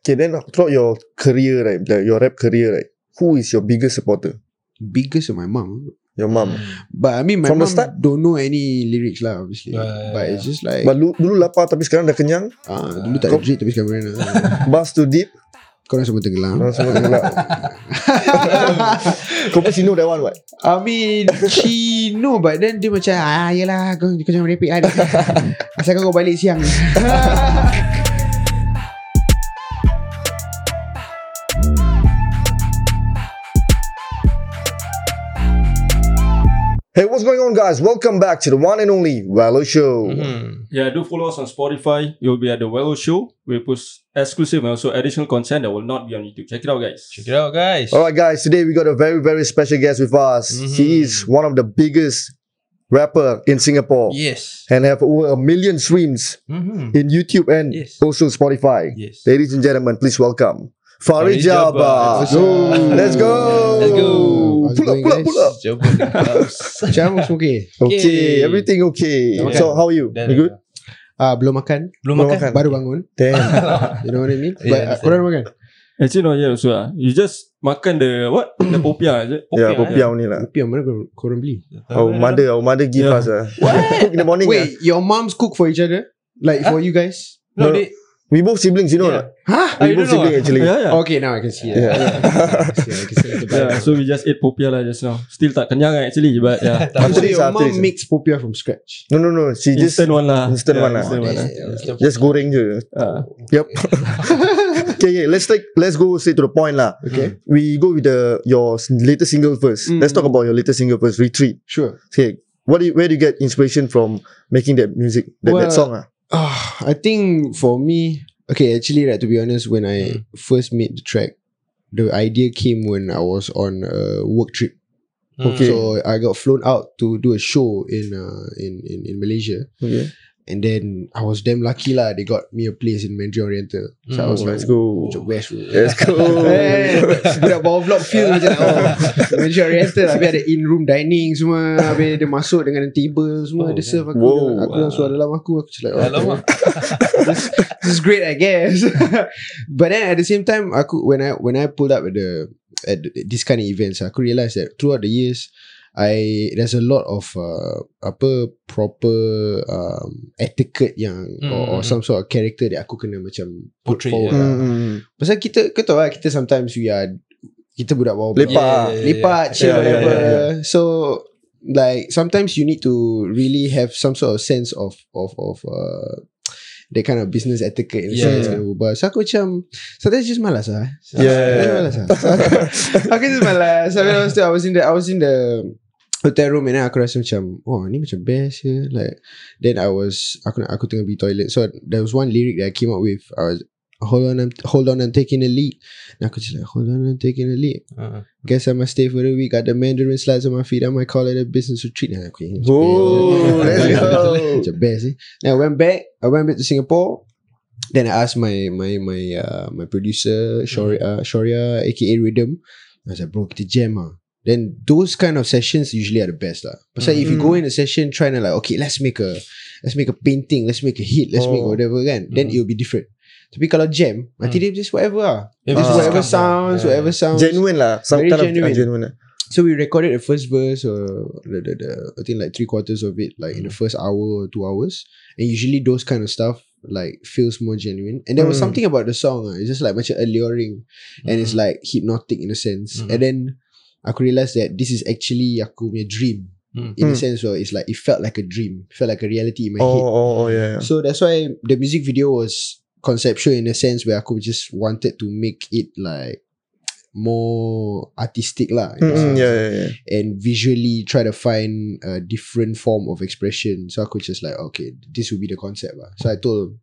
Okay, then throughout your career, right, like your rap career, right, who is your biggest supporter? Biggest of my mom. Your mom. But I mean, my From the mom start? don't know any lyrics lah, obviously. Yeah, but yeah, it's just like, But dulu, dulu lapar tapi sekarang dah kenyang. ah, dulu tak ada Kau- tapi sekarang berenang. Bus to deep. Korang semua tenggelam. Orang semua tenggelam. Kau pun know that one, what? I mean, she know but then dia macam, ah, yelah, kau, kau jangan merepek kan. Asalkan kau balik siang. Hey, what's going on, guys? Welcome back to the one and only Wello Show. Mm-hmm. Yeah, do follow us on Spotify. You'll be at the Wello Show. We post exclusive and also additional content that will not be on YouTube. Check it out, guys. Check it out, guys. All right, guys. Today we got a very, very special guest with us. Mhm. He is one of the biggest rapper in Singapore Yes. and have over a million streams Mm-hmm. in YouTube and Yes. also Spotify. Yes. Ladies and gentlemen, please welcome Farid Jabbar. Let's go. Let's go. Let's go. How's Pull up, it pull up, going, pull up. Jump in the house. Macam okay? Okay, Okay. everything okay. Okay. So how are you? You good? Ah, belum makan. Belum Belum makan. makan. Baru bangun. Damn. You know what I mean? Yeah, But, understand. korang dah makan? Actually, not yet also. Ah. You just makan the what? the popiah, is it? yeah, Popiah, popiah ni lah. Kopi yang mana korang, korang beli? Our mother, our mother give Yeah. us uh, cook in the morning. Wait, your moms cook for each other? Like for you guys? No, No. they, We both siblings, you know. Yeah. Huh? We I both don't know. siblings actually. Yeah, yeah. Okay, now I can see it. Yeah. Yeah, so we just ate popiah lah just now. Still tak kenyang ah, actually, but yeah. This, your mom makes popiah from scratch. No, no, no. She just instant one lah. instant Yeah, one lah. Instant one lah. Yeah. just goreng je. Ah. Yep. okay, okay. Let's take let's go straight to the point lah. Okay, We go with the your latest single first. Mm. Let's talk about your latest single first. Retreat. sure. Okay. What do you, where do you get inspiration from making that music that, that Well, song ah? Ah, I think for me, okay, actually, right, to be honest, when I first made the track, the idea came when I was on a work trip. Okay. So I got flown out to do a show in uh in in, in Malaysia. Okay. And then I was damn lucky lah. They got me a place in Mandarin Oriental. So I was Oh, like, let's go. Macam best bro. Let's go. Budak bawah vlog feel macam oh, Mandarin Oriental Habis ada in-room dining semua Habis dia masuk dengan table semua Oh, Dia serve aku Wow. Aku dalam suara dalam aku Aku just like oh, Alamak. this, this is great I guess But then at the same time Aku when I when I pulled up at the At the, this kind of events Aku realise that Throughout the years I there's a lot of uh, apa proper um, etiquette yang Mm, or, or mm, some sort of character that aku kena macam put Portray, forward yeah. lah. Mm. Pasal kita kau tahu lah kita sometimes we are kita budak bawah Lepak. Yeah, yeah, yeah. lepak chill Yeah, yeah, whatever yeah, so like sometimes you need to really have some sort of sense of of of uh, that kind of business etiquette in Yeah, sense yeah. kan, berbual. so aku macam sometimes just malas lah Yeah. Sometimes malas lah so, aku, just malas so, I was, I was in the I was in the hotel room and then aku rasa macam oh ni macam best je like then I was aku nak aku tengah pergi toilet so there was one lyric that I came up with I was hold on I'm, hold on I'm taking a leak and aku just like hold on I'm taking a leak Uh, Guess I must stay for the week. Got the Mandarin slides on my feet. I might call it a business retreat. Nah, aku ingat Oh, let's go. The best. Eh? Then I went back. I went back to Singapore. Then I asked my my my uh, my producer Shoria, uh, Shoria aka Rhythm. I was like, bro, kita jam ah. Then those kind of sessions usually are the best lah. Pasal if you Mm. go in a session trying to like, okay, let's make a let's make a painting, let's make a hit, let's make Oh. whatever kan. Then Mm. it'll be different. Tapi kalau jam, nanti dia just whatever lah. Yeah, Just Ah. whatever sounds, yeah. whatever sounds. Genuine lah. Some Very kind genuine. of uh, genuine. lah. So we recorded the first verse or the, the, the I think like three quarters of it like in the first hour or two hours. And usually those kind of stuff like feels more genuine. And there was Mm. something about the song. ah, it's just like much alluring and it's like hypnotic in a sense. And then aku realise that this is actually aku punya dream. Mm. In Mm. a sense where it's like it felt like a dream. It felt like a reality in my Oh, head. oh, oh, yeah. yeah. So that's why the music video was conceptual in a sense where aku just wanted to make it like more artistic lah. Mm, sense yeah, yeah, yeah. and visually try to find a different form of expression. So I could just like, okay, this will be the concept. lah. So I told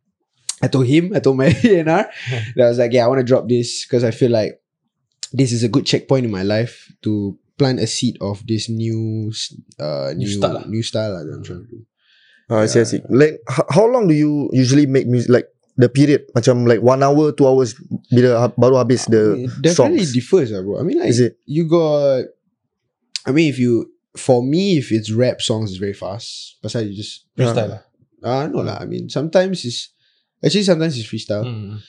I told him, I told my A&R, that I was like, yeah, I want to drop this because I feel like this is a good checkpoint in my life to plant a seed of this new uh New new style lah. new style lah that I'm trying to do. Oh, I see, I see. Like, h- how long do you usually make music? Like, the period? Macam like one hour, two hours bila ha- baru habis the It definitely songs? differs, lah, bro. I mean, like Is it? you got. I mean, if you for me, if it's rap songs, it's very fast. Pasal you just Freestyle lah. ah no lah. I mean, sometimes it's actually sometimes it's freestyle. Mm.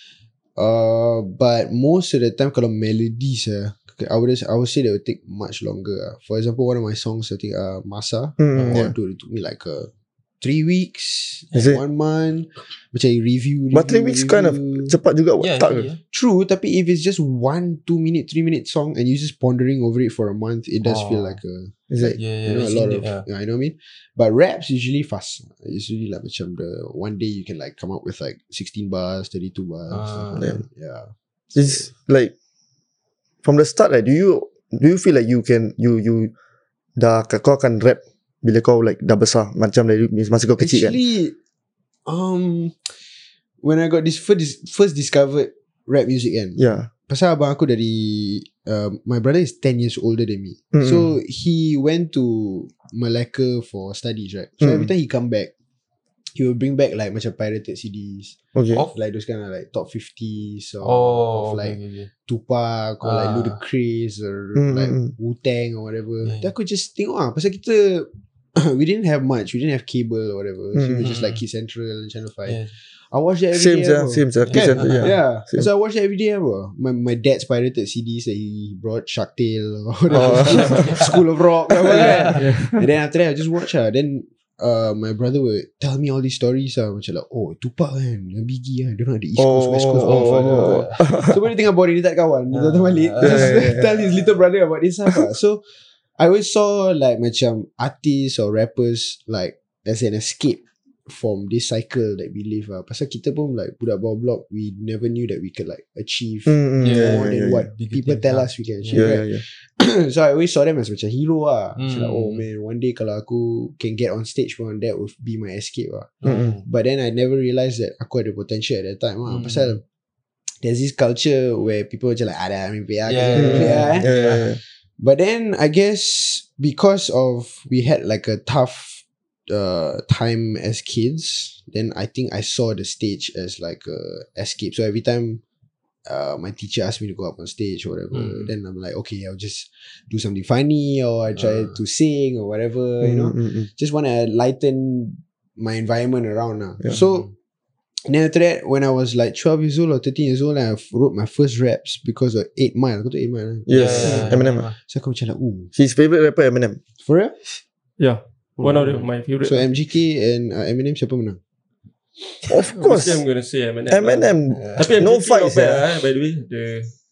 Uh, but most of the time kalau melodies uh, I would I would say they would take much longer. ah. For example, one of my songs I think uh Masa. Hmm, Oh, yeah. it took me like uh, three weeks, Is it? one month. Macam review, But three review, weeks kind of review. cepat juga. Yeah, tak ke? yeah. True, tapi if it's just one, two minute, three minute song and you just pondering over it for a month, it does feel Oh. like a Is it? like, Yeah, you yeah. know a lot in of the- yeah. yeah, you know what I mean. But raps usually fast. It's usually like macam the one day you can like come up with like sixteen bars, thirty two bars. stuff Ah. like that. yeah. It's like from the start right, do you do you feel like you can you you dah kau akan rap bila kau like dah besar macam dari masa kau kecil kan? Actually, um, when I got this first first discovered rap music kan, Yeah. pasal abang aku dari uh, my brother is 10 years older than me. Mm. So he went to Malacca for studies, right? So Mm. every time he come back, he will bring back like macam pirated CDs, Okay. Of- like those kind of like top 50s or Oh, of like okay, okay. Tupac or like Ah. Ludacris or Mm, like mm, mm. Wu Tang or whatever. Yeah. Then aku just tengok ah, pasal kita we didn't have much, we didn't have cable or whatever. So it was just like Kid Central and Channel Five. Yeah. I watched it every Same day, yeah, same yeah. Kan? Kids and- Yeah, yeah. yeah. Same. So I watched it every day, bro. My my dad's pirated CDs that he brought, Shark Tale or whatever, Oh. School of Rock, whatever. And then after that, I just watch ah. Then uh, my brother would tell me all these stories ah, macam like, oh Tupac kan, Biggie kan, dia orang ada East Coast, West Coast, Oh, oh, oh. So when dia tengah boring dia tak kawan, dia datang balik, Ah. Yeah, yeah, yeah. tell his little brother about this ah. So I always saw like macam artists or rappers like as an escape from this cycle that we live ah. Pasal kita pun like budak bawah block, we never knew that we could like achieve Mm, mm, Yeah, yeah, more yeah, than yeah, what Bigger people tell ah. us we can achieve. Yeah, right? yeah, yeah. so I always saw them as macam hero ah. So like, Mm. oh man, one day kalau aku can get on stage pun that would be my escape ah. Mm-mm. But then I never realised that aku ada potential at that time ah. Mm. Pasal there's this culture where people macam like ada mimpi ah, Yeah, mimpi yeah, ah, eh. Yeah, yeah, yeah. But then I guess because of we had like a tough uh time as kids, then I think I saw the stage as like a escape. So every time uh my teacher asked me to go up on stage or whatever, Mm. then I'm like, okay, I'll just do something funny or I try Ah. to sing or whatever, you know. Mm, mm, mm. Just wanna lighten my environment around now. Yeah. So then after that, when I was like 12 years old or 13 years old, I wrote my first raps because of 8 Mile. Aku tahu 8 Mile. Yes, Yeah. Eminem. So aku macam like, ooh, His favorite rapper Eminem. for real? Yeah. One of the, my favorite. So MGK and uh, Eminem siapa menang? Of course. I'm gonna say Eminem. Eminem. Tapi No no fights, fight not bad yeah. lah, by the way. The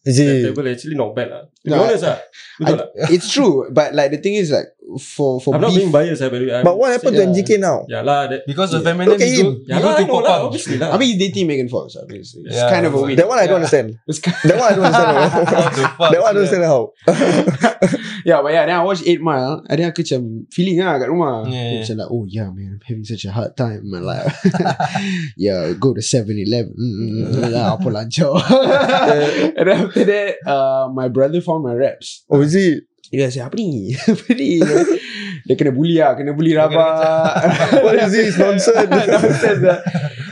Is the he? table actually not bad lah. To be No, I- honest lah. Lah. It's true, but like the thing is like for for I'm not beef, being biased lah, by the But what happened to Yeah. MGK now? Yeah lah. That, Because of Yeah. Eminem, Look at go, him. you yeah lah, to I know lah, Popeye. obviously lah. I mean he's dating Megan Fox. Obviously, it's Yeah, kind of a weird. That one I don't understand. It's kind That one I don't understand. The that one I don't understand how. yeah, but yeah. Then I watched Eight Mile. And then aku macam feeling ah kat rumah. Yeah, yeah. Macam like, oh yeah, man, I'm having such a hard time in my life. yeah, go to 7-Eleven. Mm, mm, mm, lah, apa lancar. After that, uh, my brother found my raps. Oh, is he? Dia kata, apa ni? apa ni? Dia kena bully lah. Kena bully rabak. What is this nonsense? Nonsense lah.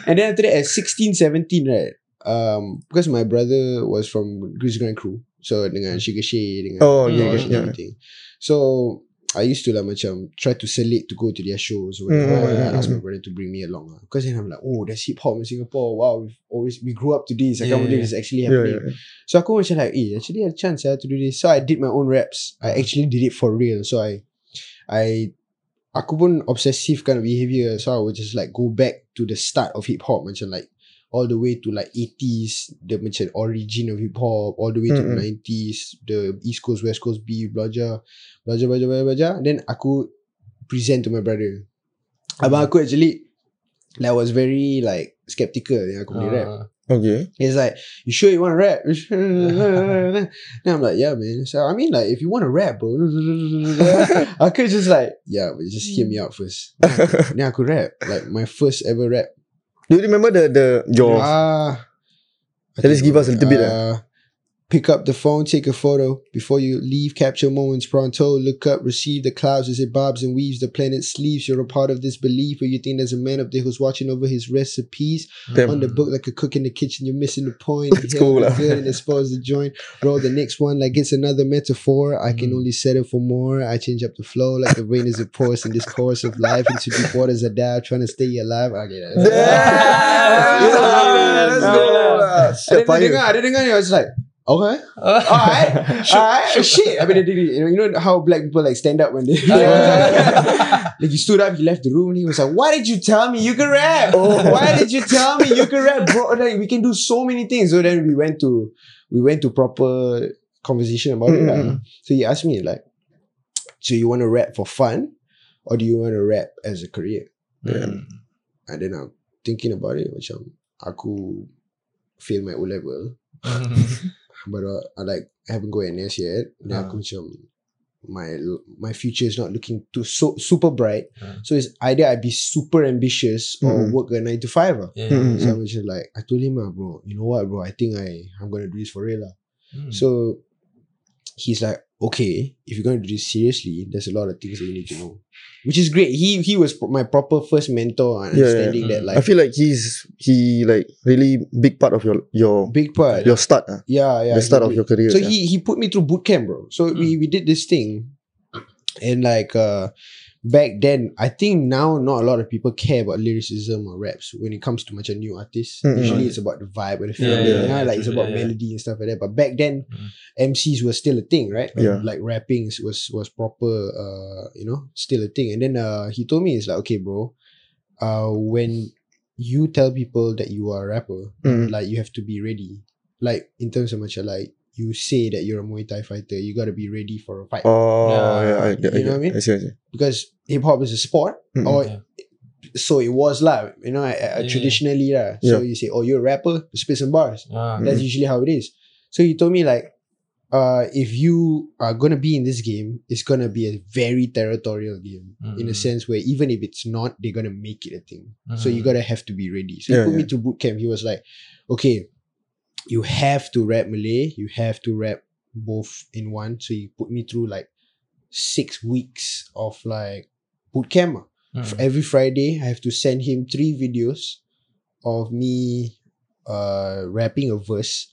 And then after that, at 16, 17, right? Um, because my brother was from Grease Grand Crew. So dengan Sugar Shay, dengan Oh, yeah, yeah, yeah. everything. So I used to like macam try to select to go to their shows or whatever. mm, and I asked my mm. brother to bring me along. Because then I'm like, oh, there's hip hop in Singapore. Wow, we've always we grew up to this. I Yeah, can't believe yeah. it's actually Yeah, happening. yeah. So aku macam like, eh, actually I had a chance yeah, to do this. So I did my own raps. I actually did it for real. So I, I, aku pun obsessive kind of behavior. So I would just like go back to the start of hip hop, macam like all the way to like 80s, the macam origin of hip hop, all the way to Mm-mm. 90s, the East Coast, West Coast beef, belajar, belajar, belajar, belajar, belajar. Then aku present to my brother. Abang aku actually like was very like skeptical yang aku boleh rap. Ah. Okay. He's like, you sure you want to rap? then I'm like, yeah, man. So I mean, like, if you want to rap, bro, I could just like, yeah, but just hear me out first. Then I could rap, like my first ever rap. Do you remember the the your Ah, At least give us a little bit, Uh, pick up the phone, take a photo before you leave. Capture moments pronto. Look up, receive the clouds as it bobs and weaves. The planet sleeps. You're a part of this belief, or you think there's a man up there who's watching over his recipes Damn. on the book like a cook in the kitchen. You're missing the point. It's Inhale cool, the lah. good and expose the joint. Roll the next one like it's another metaphor. I can Mm. only settle for more. I change up the flow like the rain is a pours in this course of life. Into deep waters I dive, trying to stay alive. Okay, that's Yeah. let's Nah, go lah. lah. Ada Siap dia fire. dengar, ada dengar ni. I was like, okay. Alright. Alright. Shit. I mean, they. You know, you know how black people like stand up when they. like he stood up, he left the room, and he was like, "Why did you tell me you can rap? Oh. Why did you tell me you can rap, bro? Like we can do so many things." So then we went to we went to proper conversation about it. lah. Mm-mm. So he asked me like, "So you want to rap for fun, or do you want to rap as a career?" Mm. Yeah. And then I'm thinking about it, macam aku fail my O level. but uh, I like I haven't got NS yet. Then Ah. aku macam my my future is not looking too so super bright. Ah. So it's either I be super ambitious or Mm. work a nine to five. ah. Yeah. Mm-mm. So I'm just like I told him, ah, bro, you know what, bro? I think I I'm gonna do this for real. ah." Mm. So he's like, okay, if you're gonna do this seriously, there's a lot of things that you need to know. Which is great. He he was my proper first mentor on Yeah, yeah. understanding that Mm. like I feel like he's he like really big part of your your big part. your start. ah. Yeah, yeah. the start of your career. So yeah. he he put me through boot camp, bro. So we we did this thing, and like uh back then, I think now not a lot of people care about lyricism or raps when it comes to much a new artist. Mm-mm. Usually it's about the vibe or the feel, Yeah, yeah, you know, yeah, like it's about yeah, yeah. melody and stuff like that. But back then, Mm. MCs were still a thing, right? Yeah. Like rapping was was proper, uh, you know, still a thing. And then uh, he told me it's like, okay, bro, uh, when you tell people that you are a rapper, Mm. like you have to be ready. Like in terms of macam like you say that you're a Muay Thai fighter, you gotta be ready for a fight. Oh Yeah. yeah, I, get- I, You know get- what I mean? I see, I see. Because hip hop is a sport, Mm-mm. or Yeah. so it was lah. You know, uh, Yeah. traditionally lah. So Yeah. you say, oh, you're a rapper, spit some bars. Ah. That's usually how it is. So he told me like, uh, if you are gonna be in this game, it's gonna be a very territorial game in a Mm. sense where even if it's not, they're gonna make it a thing. So you Mm. gotta have to be ready. So he Yeah, put me to boot camp. He was like, okay, you have to rap Malay, you have to rap both in one. So he put me through like six weeks of like boot camp. ah. Mm. Every Friday, I have to send him three videos of me uh rapping a verse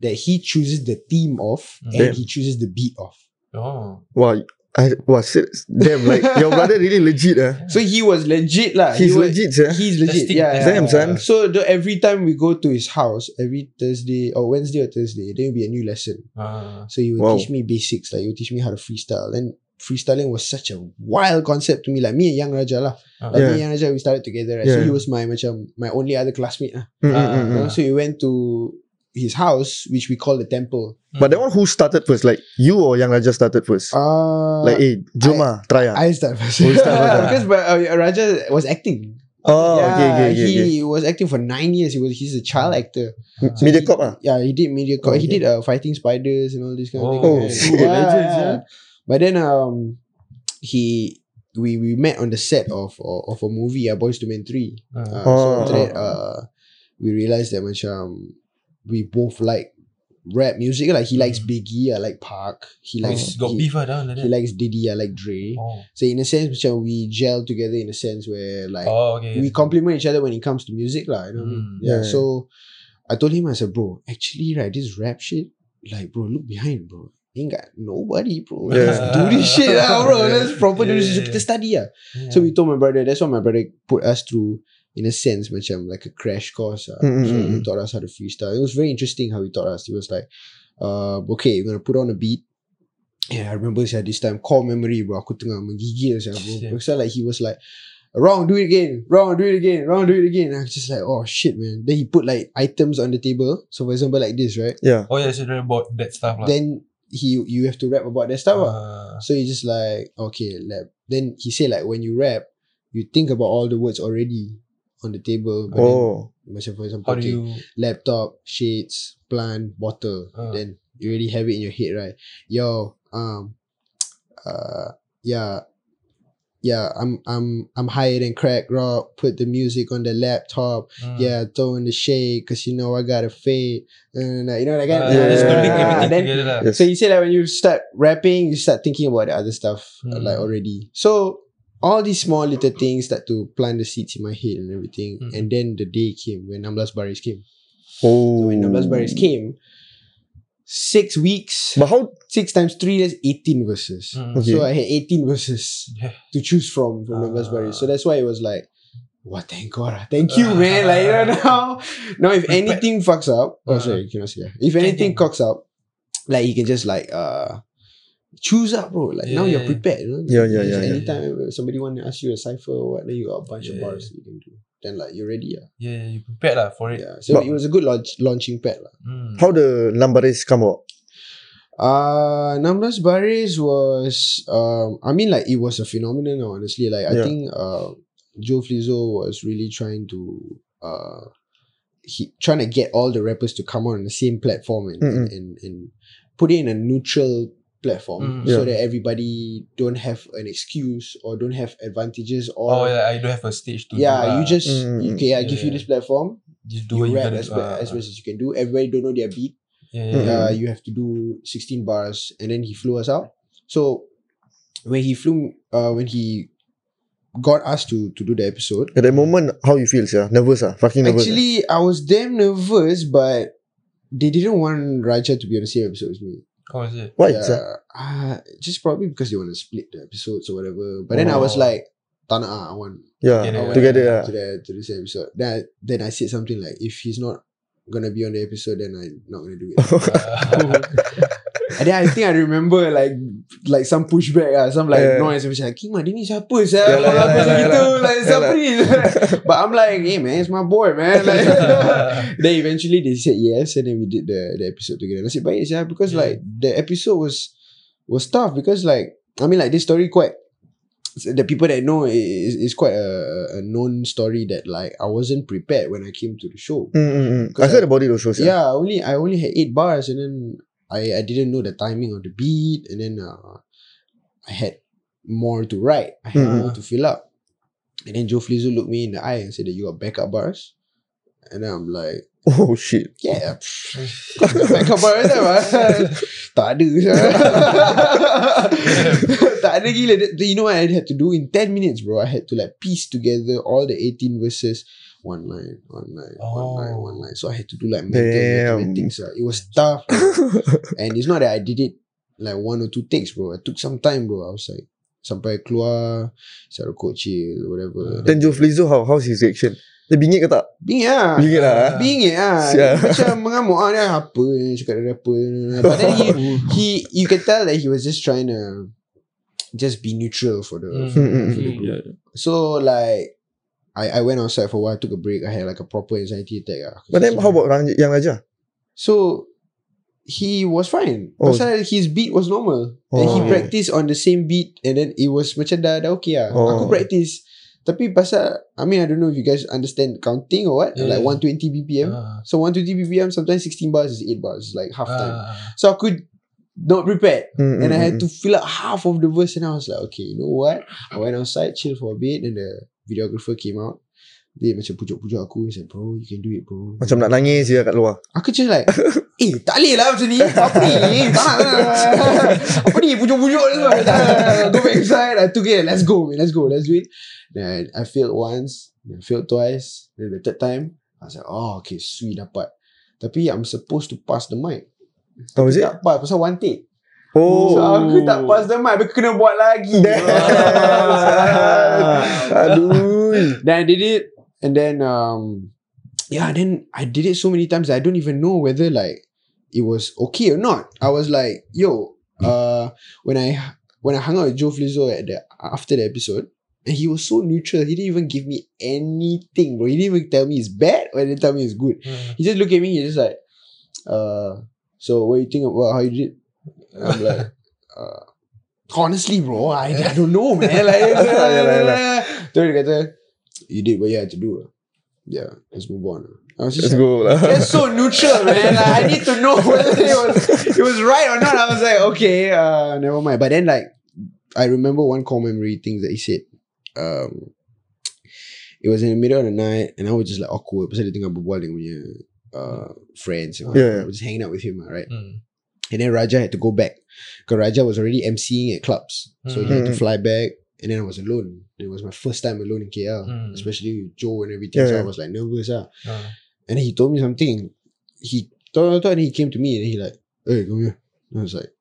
that he chooses the theme of Mm. and Damn. he chooses the beat of. Oh. Wow, I was damn like your brother really legit. Uh. So he was legit lah. He's he was, legit, sir. He's legit. Testing. Yeah, yeah, Damn, yeah. son. So the, every time we go to his house, every Thursday or Wednesday or Thursday, there will be a new lesson. Ah. So he would Wow. teach me basics, like he would teach me how to freestyle. And freestyling was such a wild concept to me. Like me and Young Raja lah. Ah. Like me Yeah. and Young Raja, we started together. Right? So Yeah. he was my macam my only other classmate lah. Mm, mm, Ah. mm, You know? mm. So we went to his house, which we call the temple. But the one who started first? Like you or Young Raja started first? Uh, like, hey, jom ah, try ah. I start first. Oh, start first, ah. because but, uh, Raja was acting. Oh, yeah, okay, okay, okay. he okay. was acting for nine years. He was he's a child actor. So Mediacorp he, ah. Yeah, he did Mediacorp. Oh, He did uh, fighting spiders and all this kind of Oh, thing. oh, yeah, legends, yeah. yeah. But then um, he we we met on the set of of, of a movie, uh, Boys to Men Three. Uh, Ah. So Oh. after that, uh, we realized that macam we both like rap music. Like he likes Mm. Biggie, I like Pac. He likes got he, beef ah, down like he likes Diddy, I like Dre. Oh. So in a sense, macam we gel together in a sense where like Oh, okay. we complement each other when it comes to music, lah. You know what I mean? Mm. Yeah. Yeah. So I told him, I said, bro, actually, right, this rap shit, like, bro, look behind, bro. Ain't got nobody, bro. Yeah. Let's do this shit, lah, bro. Let's proper do this. yeah, shit. Kita yeah. study, ah. Yeah. So we told my brother. That's why my brother put us through, in a sense, macam like a crash course. ah. Mm, mm, So he taught us how to freestyle. It was very interesting how he taught us. He was like, uh, okay, you're gonna put on a beat. Yeah, I remember sia, this time core memory, bro. Aku tengah menggigil sia, bro. Shit. Because like he was like, wrong, do it again, wrong, do it again, wrong, do it again. I was just like, oh shit, man. Then he put like items on the table. So for example, like this, right? Yeah. Oh yeah, so they bought that stuff lah. Then he you have to rap about that stuff. ah. Ah. So he just like, okay, lap. Then he said like when you rap, you think about all the words already on the table. But Oh. then, macam for example, okay, you? laptop, shades, plant, bottle. Ah. Then you already have it in your head, right? Yo, um, uh, yeah, yeah. I'm I'm I'm higher than crack rock. Put the music on the laptop. Mm. Yeah, throw in the shade, cause you know I got a fade. And uh, you know that kind Ah, of Yeah, just to yeah, yeah. everything Then. Yes. so you say that when you start rapping, you start thinking about the other stuff uh, Mm. like already. So all these small little things start to plant the seeds in my head and everything. Mm. And then the day came when Namblas Baris came. Oh. So when Namblas Baris came, six weeks, But how? six times three, that's 18 verses. Mm. Okay. So I had 18 verses Yeah. to choose from from Namblas Baris. So Ah. that's why it was like, what thank God. ah. Thank you, man. Like, you know, now, now if Prepare- anything fucks up, oh, Uh. sorry, you cannot say that. If anything cocks up, like, you can just, like, uh, choose up, bro. Like, now you're prepared, you know? Yeah, yeah, Just yeah, yeah. Anytime somebody want to ask you a cipher or what, then you got a bunch of bars you can do. Then, like, you're ready, yeah. Yeah, you prepared lah for it. Yeah. So, But- it was a good launch, launching pad, lah. Mm. How the numbers come out? Uh Namdas Baris was um I mean like it was a phenomenon honestly. Like I Yeah. think uh Joe Flizzo was really trying to uh he trying to get all the rappers to come on the same platform and and, Mm-mm. and, and put it in a neutral platform Mm. so Yeah. that everybody don't have an excuse or don't have advantages or Oh, yeah, I don't have a stage to yeah, do lah. you just Mm, okay, I give you this platform. just do You what you rap gotta as, do. be- ah. as best as you can do. Everybody don't know their beat Yeah, Mm. yeah, uh, you have to do 16 bars and then he flew us out so when he flew uh, when he got us to to do the episode At that moment, how you feel, sir? Nervous ah? Fucking nervous. ah? actually i was damn nervous but they didn't want raja to be on the same episode as me How was it? Why, yeah, sir? uh, just probably because they want to split the episodes or whatever but then i was Oh. like tak nak ah, I want Yeah, Together. I want together. to the to the same episode then I, then I said something like if he's not gonna be on the episode then I'm not gonna do it. And then I think I remember like like some pushback lah, some like Yeah. noise macam like, Kima ni siapa lah, Kalau aku macam gitu, like siapa ni? But I'm like, hey man, it's my boy man. Like, then eventually they said yes and then we did the the episode together. Nasib baik sah because Yeah. like the episode was was tough because like I mean like this story quite the people that know is, is quite a, a known story that like I wasn't prepared when I came to the show. Mm, mm, mm. I heard about it also. Yeah, only I only had eight bars and then I I didn't know the timing of the beat and then uh, I had more to write. I had Mm. more to fill up. And then Joe Flizzo looked me in the eye and said that you got backup bars. And then I'm like, Oh shit. yeah, backup bars lah. tak ada. tak ada gila. You know what I had to do in 10 minutes, bro? I had to like piece together all the 18 verses. One line, one line, one line, one line. So I had to do like mental Damn. mathematics. ah. It was tough. bro. and it's not that I did it like one or two takes, bro. I took some time, bro. I was like, sampai keluar, secara kecil, whatever. Then Joe Flizzo, how how's his reaction? Dia bingit ke tak? Bingit lah. Bingit lah. eh? Bingit lah. Sial. Macam mengamuk ah dia apa ni cakap dia apa. But then he, he you can tell that he was just trying to just be neutral for the, Mm. for, for the group. Yeah. So like I I went outside for a while, took a break. I had like a proper anxiety attack. ah. But then how about Ran- Yang Raja? So he was fine. Oh. Pasal his beat was normal. And he Oh. practiced on the same beat and then it was macam dah, dah okay lah. Oh. Aku practice. Tapi pasal, I mean I don't know if you guys understand counting or what. Yeah. Like 120 BPM. Ah. So 120 BPM sometimes 16 bars is 8 bars. Like half time. Ah. So aku not prepared. Mm, And mm, I had mm. to fill up half of the verse and I was like, okay, you know what? I went outside, chill for a bit and the videographer came out. Dia macam pujuk-pujuk aku. He said, bro, you can do it, bro. Macam nak nangis je kat luar. Aku just like Eh tak boleh lah macam ni Apa ni Tak nak nak. Apa ni pujuk-pujuk ni. Go back inside I took it Let's go man Let's go Let's do it Then I failed once Then I failed twice Then the third time I was like Oh okay sweet dapat Tapi I'm supposed to pass the mic Oh, it? Tak pass Pasal one take Oh. So aku tak pass the Aku kena buat lagi. Aduh. Then I did it. And then um Yeah then I did it so many times I don't even know whether like It was okay or not. I was like Yo uh When I When I hung out with Joe Flizzo at the After the episode And he was so neutral He didn't even give me anything bro. He didn't even tell me it's bad Or he didn't tell me it's good. Mm. He just looked at me He just like uh So what you think about how you did I'm like uh, Honestly bro I, I don't know man like, Yalah, yalah. Terus You did what you had to do Yeah Let's move on I was just Let's like, go lah. That's so neutral, man. Like, I need to know whether it was it was right or not. I was like, okay, uh, never mind. But then, like, I remember one core memory thing that he said. Um, it was in the middle of the night, and I was just like awkward. Pasal dia tengah berbual dengan punya uh, friends. and all. Yeah. I was just hanging out with him, right? Mm. And then Raja had to go back. Because Raja was already emceeing at clubs. So he had to Mm. fly back. And then I was alone. It was my first time alone in KL. Mm. Especially with Joe and everything. Yeah, so I was like nervous. Ah. Ah. And then he told me something. He thought, thought and he came to me and he like, hey, come here. And I was like,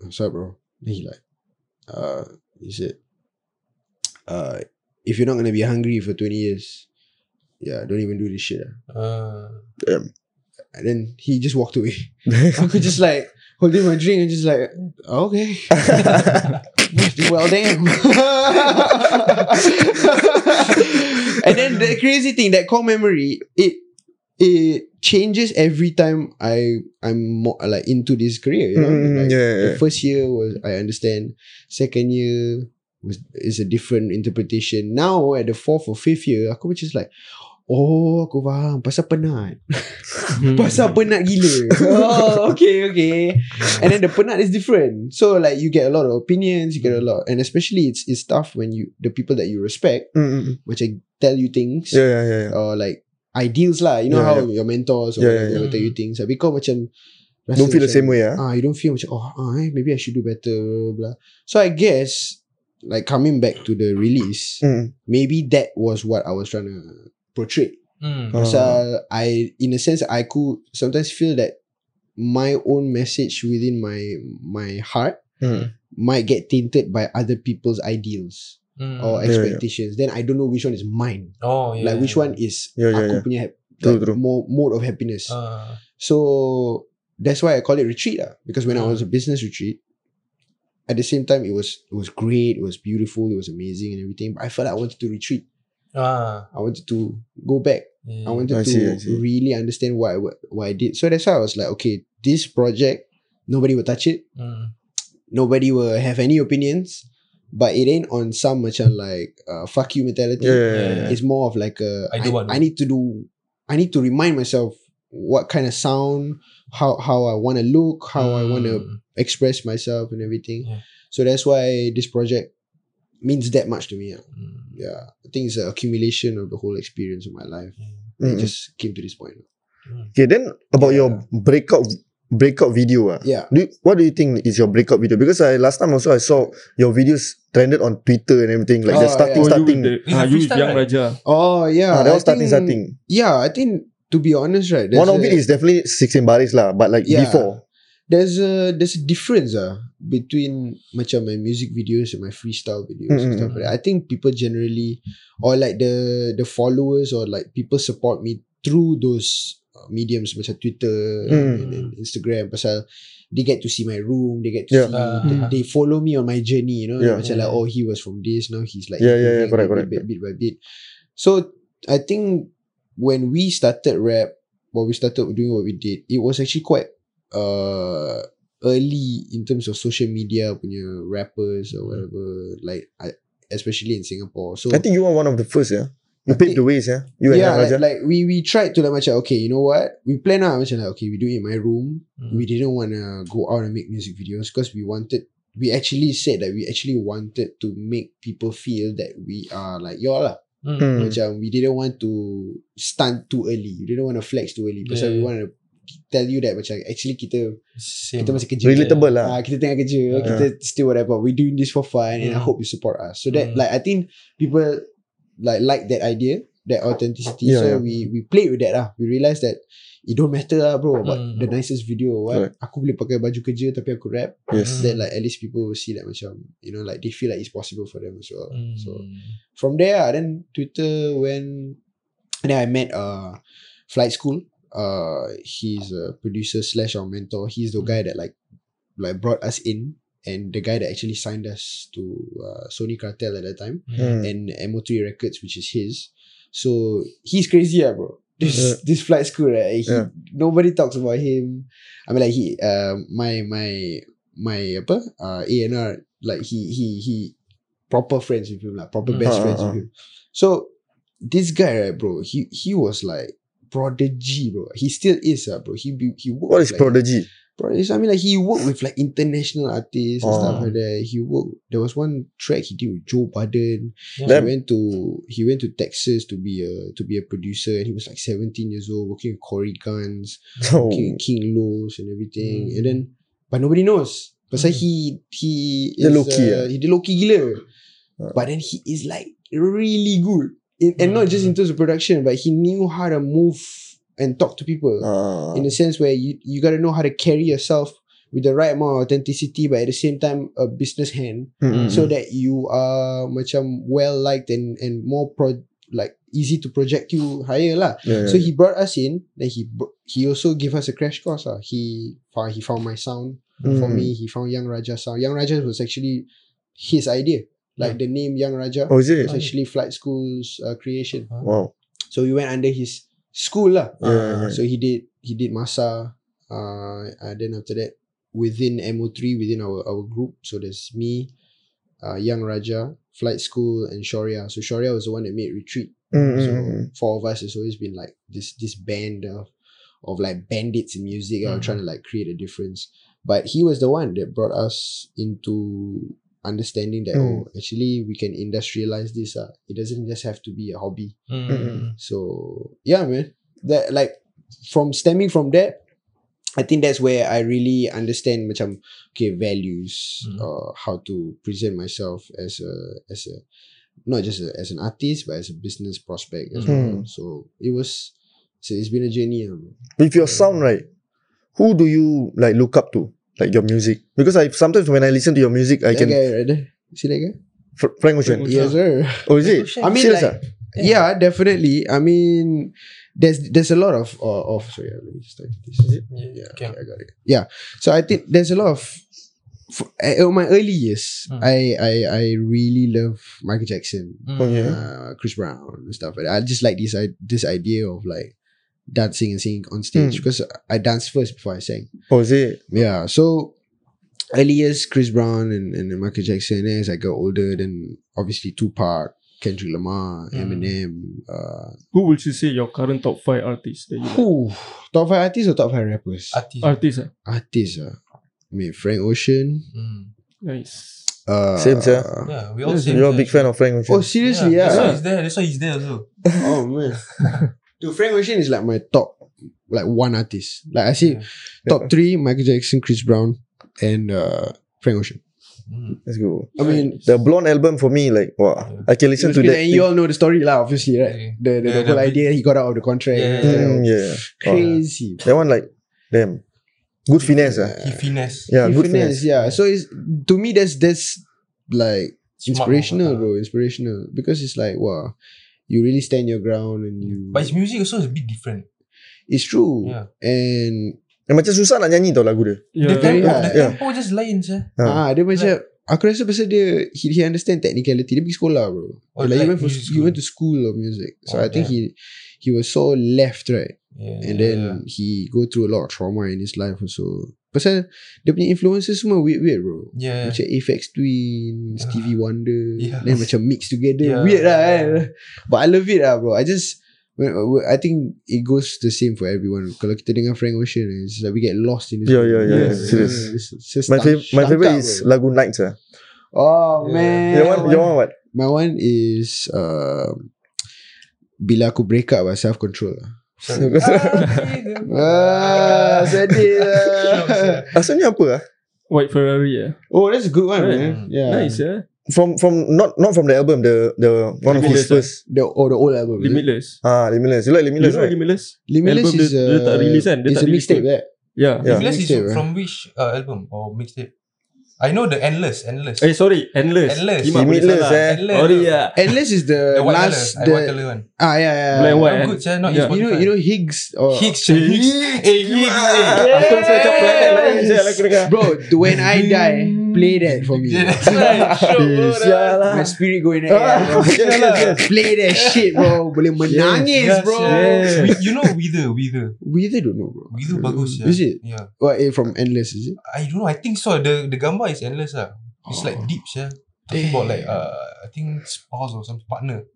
what's up, bro? And he like, uh, he said, uh, if you're not gonna be hungry for 20 years, yeah, don't even do this shit. ah." Uh, And then he just walked away. I could just like holding my drink and just like, okay. well, damn. and then the crazy thing, that core memory, it it changes every time I I'm more like into this career. You know, Mm, like, yeah, yeah, the first year was I understand. Second year was is a different interpretation. Now at the fourth or fifth year, aku just like, oh aku faham pasal penat. Pasal penat gila. oh, okay, okay. And then the penat is different. So like you get a lot of opinions, you get a lot, and especially it's it's tough when you the people that you respect, Mm, mm, mm. which I tell you things, Yeah, yeah, yeah, yeah. or like ideals lah. You know Yeah, how your mentors or Yeah, whatever yeah, will tell you things. Tapi kau macam rasa Don't feel the macam, same way, ah. Ah, you don't feel macam oh, ah, eh, maybe I should do better, blah. So I guess like coming back to the release, Mm. maybe that was what I was trying to portray. mm. Pasal I in a sense I could sometimes feel that my own message within my my heart Mm. might get tainted by other people's ideals Mm. or Yeah, yeah. expectations. Then I don't know which one is mine. Oh, yeah. Like which one is Yeah, yeah, aku yeah. punya True, like, true. more mode of happiness. Uh, So that's why I call it retreat lah. Because when I Mm. was a business retreat, at the same time it was it was great, it was beautiful, it was amazing and everything. But I felt like I wanted to retreat. Ah, I wanted to go back. I wanted I to I see. really understand what I, what, what I did. So that's why I was like, okay, this project, nobody will touch it. Mm. Nobody will have any opinions. But it ain't on some macam like uh, fuck you mentality. Yeah, yeah, yeah, yeah. It's more of like a I do what I, need to do I need to remind myself what kind of sound, how how I want to look, how I want to Mm. express myself and everything. Yeah. So that's why this project means that much to me. ah. Mm. Yeah, I think it's an accumulation of the whole experience of my life. Mm, It mm. just came to this point. Okay, then about Yeah. your breakout breakout video, ah. Yeah. Do you, what do you think is your breakout video? Because I last time also I saw your videos trended on Twitter and everything, like the Oh, starting yeah. Oh, you starting. the, It's a ah, you with Young? Raja. Oh yeah, Ah, that I was starting think- starting. Yeah, I think to be honest, right. One of it is definitely 16 baris lah, but like Yeah. before. There's a there's a difference ah between macam my music videos and my freestyle videos and Mm, stuff like that. I think people generally or like the the followers or like people support me through those uh, mediums macam Twitter Mm. and, and Instagram pasal they get to see my room, they get to Yeah. see Ah. they, they follow me on my journey, you know, Yeah. macam like oh he was from this, now he's like Yeah, yeah, yeah, correct, correct, bit, bit by bit. So I think when we started rap, when we started doing what we did, it was actually quite uh early in terms of social media punya rappers or whatever like I, especially in Singapore so I think you are one of the first, yeah. You paved the ways, yeah. You and yeah Young like, like we we tried to like macam okay you know what we plan out macam like okay we do it in my room Mm. we didn't want to go out and make music videos because we wanted we actually said that we actually wanted to make people feel that we are like y'all lah Mm. Hmm. Macam we didn't want to stunt too early. We didn't want to flex too early. We Yeah. want to tell you that macam actually kita Same. kita masih kerja. Relatable lah. Ah, kita tengah kerja. Yeah. Kita still whatever. We doing this for fun and I Mm. hope you support us. So that Mm. like I think people like like that idea, that authenticity. Yeah, so yeah. we we played with that lah. We realized that it don't matter lah bro about Mm. the nicest video or what. Correct. Aku boleh pakai baju kerja tapi aku rap. Yes. Mm. Then like at least people will see that macam you know like they feel like it's possible for them as well. Mm. So from there ah, then Twitter when and then I met uh flight school uh he's a producer slash our mentor he's the guy that like like brought us in and the guy that actually signed us to uh, Sony Cartel at that time Hmm. and MO3 Records which is his so he's crazy ah bro this Yeah. this flight school right he, Yeah. nobody talks about him I mean like he uh, my my my apa uh, A&R like he he he proper friends with him like proper Mm. best Ah, friends with him so this guy right bro he he was like prodigy bro he still is uh, bro he be- he worked What is like, prodigy? Prodigy, I mean, like he worked with like international artists and stuff like that. He worked. There was one track he did with Joe Budden. Yeah. He went to he went to Texas to be a to be a producer, and he was like seventeen years old, working with Cory Gunz, Oh. working with King Los and everything. Mm. And then, but nobody knows. Pasal Mm. he he Dia is, low-key, uh, ah. he did low key gila. Ah. But then he is like really good, in, and not just in terms of production, but he knew how to move and talk to people Ah. in a sense where you you got to know how to carry yourself with the right amount of authenticity, but at the same time a business hand, Mm-mm. so that you are macam well liked and and more pro like easy to project you higher lah. Yeah, So yeah. he brought us in. Then he he also gave us a crash course. Ah, he found he found my sound for Mm. me. He found Young Raja sound. Young Raja was actually his idea. Like the name Young Raja Oh, is it? was actually Flight School's uh, creation. Wow. So we went under his school lah. Yeah, yeah. So he did he did masa. Uh, uh, then after that, within MO3 within our our group, so there's me, uh, Young Raja, Flight School, and Sharia. So Sharia was the one that made Retreat. Mm, So mm, mm. four of us has always been like this this band of of like bandits in music uh, Mhm. trying to like create a difference. But he was the one that brought us into understanding that Mm. oh actually we can industrialize this. Uh. It doesn't just have to be a hobby. Mm. So yeah, man. That like from stemming from that, I think that's where I really understand macam okay values, Mm. uh, how to present myself as a as a not just a, as an artist but as a business prospect as well. Mm. So it was so it's been a journey. bro. With your sound, right? Who do you like look up to? Like your music? Because I sometimes when I listen to your music, I that can guy right there. See that guy? Fr- Frank Ocean. Yes, sir. Oh, is it? I mean, Serious like, ah? yeah. definitely. I mean, there's there's a lot of uh, of sorry, let me just type this. Yeah, Yeah, can. okay, I got it. Yeah. So I think there's a lot of f- uh, in my early years, Mm. I, I I really love Michael Jackson, Mm. Uh, Chris Brown, and stuff like that. I just like this I, this idea of like dancing and singing on stage Mm. because I danced first before I sang. Oh, is it? Yeah. So early years, Chris Brown and, and then Michael Jackson. Then as I got older, then obviously Tupac, Kendrick Lamar, Mm. Eminem. Uh, Who would you say your current top five artists that you like? whew, top five artists or top five rappers? Artist. Artists, ah? artists. Uh, I mean, Frank Ocean. Mm. Nice. Uh, Same, sir. Yeah, we all Yes, same. You're a big fan of Frank Ocean. Oh, seriously? Yeah. That's why Yeah. he's there. That's why he's there also. oh man. Dude, Frank Ocean is like my top, like one artist. Like I see, Yeah. top three: Michael Jackson, Chris Brown, and uh, Frank Ocean. Mm. Let's go. I mean, The Blonde album for me, like, wow, I can listen to that. and that. you all know the story, lah. Obviously, right? Yeah. The the, the whole idea he got out of the contract. Yeah, you Mm, know, yeah. Wow. Crazy. That one, like, damn. Good finesse. ah. He finesse. Yeah, He good finesse, finesse. yeah. So it's to me that's that's like Smart inspirational, move, bro. Inspirational because it's like wow, you really stand your ground and you. But his music also is a bit different. it's true, Yeah. and Eh, macam susah nak nyanyi tau lagu dia. Yeah. The tempo, yeah, the yeah. tempo just lain je. Ah. ah dia macam aku rasa pasal dia he, he understand technicality. Dia pergi sekolah, bro. Oh, like, he like went for he went to school of music. So Oh, I think damn. he he was so left right, Yeah, and yeah, then yeah. he go through a lot of trauma in his life also. Pasal dia punya influences semua weird weird, bro. yeah. Macam Aphex Twin, Stevie Wonder, Yeah. then macam mix together. Yeah. Weird lah kan. But I love it lah bro. I just, I think it goes the same for everyone. Kalau kita dengar Frank Ocean, it's like we get lost in this. Yeah, yeah, yeah, yeah, serious. It's- it's just My, fav- my favorite up, is bro. lagu Nights. Ah. Oh Yeah. man. Your one, your one what? My one is uh, Bila aku break up lah, self control lah. Ah, sedih lah. Asalnya apa ah? White Ferrari, yeah. Oh, that's a good one, Right. man. Yeah. Nice, yeah. From from not not from the album, the the one of his Limitless, ah. first. The, oh, the old album. Limitless. Ah, Limitless. You like You Limitless, know right? Limitless? Limitless Album is dia- a, dia tak release kan? Dia it's tak a release mixtape, right? Yeah. Yeah. Endless is eh? from which uh, album or mixtape? I know the Endless, Endless. Eh, sorry. Endless. Endless. Limitless, eh. Endless. Sorry, yeah. Endless is the, The white last color, the, white color one. ah yeah yeah. Black and white. Eh? good, sir. Not Yeah. You know you know Higgs or Higgs, Higgs, Higgs. Eh, Higgs. Aku rasa macam planet lain je aku dengar. bro when I die play that for me. Yeah. Sure, My spirit go in the air. bro. Play that shit bro. Boleh menangis Yes, bro. yes. We- You know Wither, Wither. Wither don't know bro. Wither bagus, yeah. Is it? Yeah. What eh, from Endless is it? I don't know. I think so. The the gambar is endless lah. It's like Oh. deep, yeah. Talking about like uh, I think spouse or some partner.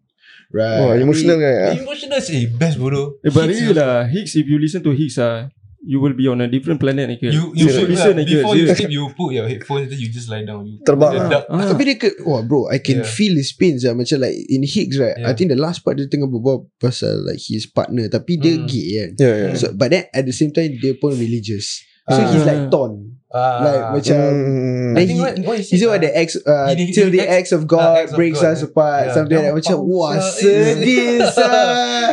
Right. Oh, emotional ah. Emotional, eh, best bodoh. Eh, but Hits, really yeah. lah, Higgs, if you listen to Higgs, ah, you will be on a different planet, Nikhil. You you should listen, lah, Nikhil. before you sleep you put your headphones then you just lie down. You Terbang the lah. Ah. Tapi dia ke, oh bro, I can Yeah. feel his pains lah. Macam like in Higgs right, I Yeah. think the last part dia tengah berbual pasal like his partner. Tapi dia Mm. gay kan. Yeah, yeah. So, but then at the same time dia pun religious. So Ah. he's like torn. Ah. Like macam Mm, I Then think he- what, what is it, what the ah? ex uh, He- he- till he the ex- ex of God ah, ex of breaks God, us yeah. apart Yeah. something like that macam wah sia. sedih sah.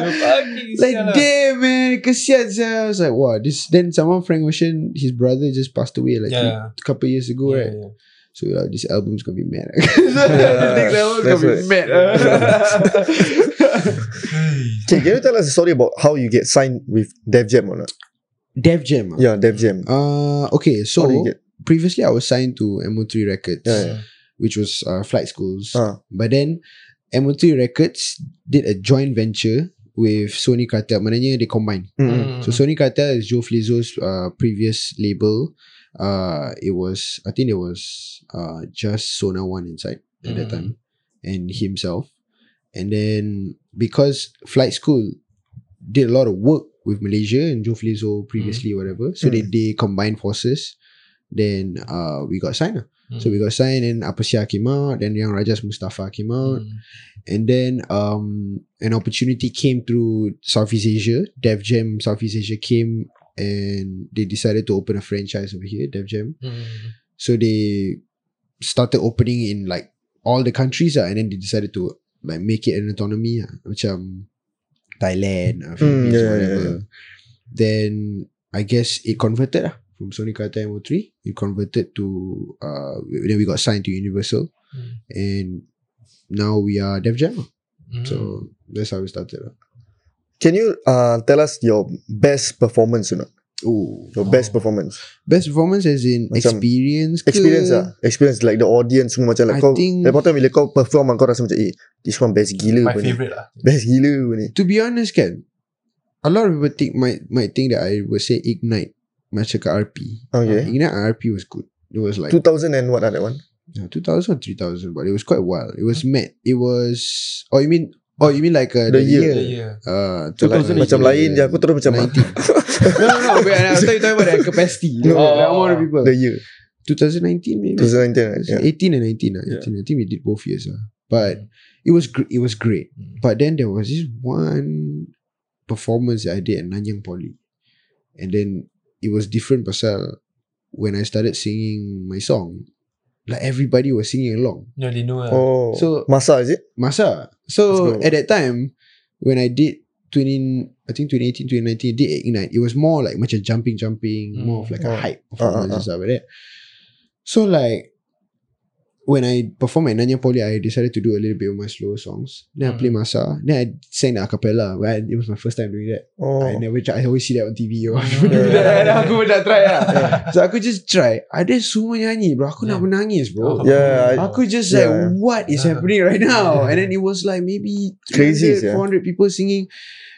Like sial lah. damn man man, kesian saya. I was like, wow, this. Then someone Frank Ocean, his brother just passed away like Yeah. a couple years ago, Yeah, right? yeah. So uh, this album's gonna be mad. so, the next album's that's gonna be right. mad. Okay, can you tell us a story about how you get signed with Def Jam or not? Def Jam. ah? Yeah, Def Jam. Uh, okay, so How did you get? previously I was signed to MO3 Records, Yeah, yeah. which was uh, Flight Schools. Ah. But then MO3 Records did a joint venture with Sony Cartel. Maknanya they combine. Mm. So Sony Cartel is Joe Flizzo's uh, previous label. Uh, it was I think it was uh, just Sona One inside at that Mm. time, and himself. And then because Flight School did a lot of work with Malaysia and Joe Flizzo previously, whatever. So they they combined forces. Then uh, we got signed. Lah. So we got signed and Apasia came out. Then Young Rajas Mustafa came out. Mm. And then um, an opportunity came through Southeast Asia. Def Jam Southeast Asia came and they decided to open a franchise over here, Def Jam. Mm. So they started opening in like all the countries uh, and then they decided to like make it an autonomy uh, macam Thailand, uh, Philippines, yeah, yeah, whatever. yeah. Then I guess it converted uh, from Sony Cartel MO3. It converted to uh, then we got signed to Universal Mm. and now we are Def Jam. Mm. So that's how we started. Can you uh, tell us your best performance or not? Oh, Your best performance. best performance as in Macam experience ke? Experience lah. Experience like the audience semua macam like I kau. think- Lepas tu bila kau perform kau rasa macam eh this one best gila My favorite lah. Best gila pun ni. To be honest kan, a lot of people think might might think that I would say Ignite macam kat RP. Okay. Ignite RP was good. It was like 2000 and what are that one? yeah, 2000 or 3000 but it was quite wild. It was mad. It was oh you mean oh you mean like uh, The the, year. year. Yeah, yeah. Uh, Macam, like, 2008. macam lain je aku terus macam 19. no, no, no. But I thought you talking about the capacity. No. No, the amount of people. the year 2019 maybe. 2019 right? Yeah. 18 and 19. Uh, Yeah. I think we did both years. Uh. But it was gr- it was great. Mm. But then there was this one performance that I did at Nanyang Poly. And then it was different pasal when I started singing my song, like everybody was singing along. Yeah, they know lah. Oh. So- masa is it? Masa. So at that time, when I did 20, I think 2018, 2019, did Ignite, it was more like macam jumping, jumping, Mm. more of like a Oh. hype performance uh, uh. and stuff like that. So like, when I performed at Nanyang Poly, I decided to do a little bit of my slower songs. Then I Mm. play Masa. Then I sang the acapella. Where I, it was my first time doing that. Oh. I never try. I always see that on TV. Or do that. And aku pun nak try lah. So aku just try. Ada semua nyanyi bro. Aku nak Yeah. menangis bro. Yeah, I- Aku just Yeah. like, what is happening right now? And then it was like maybe Crazy, 300, yeah. 400 people singing.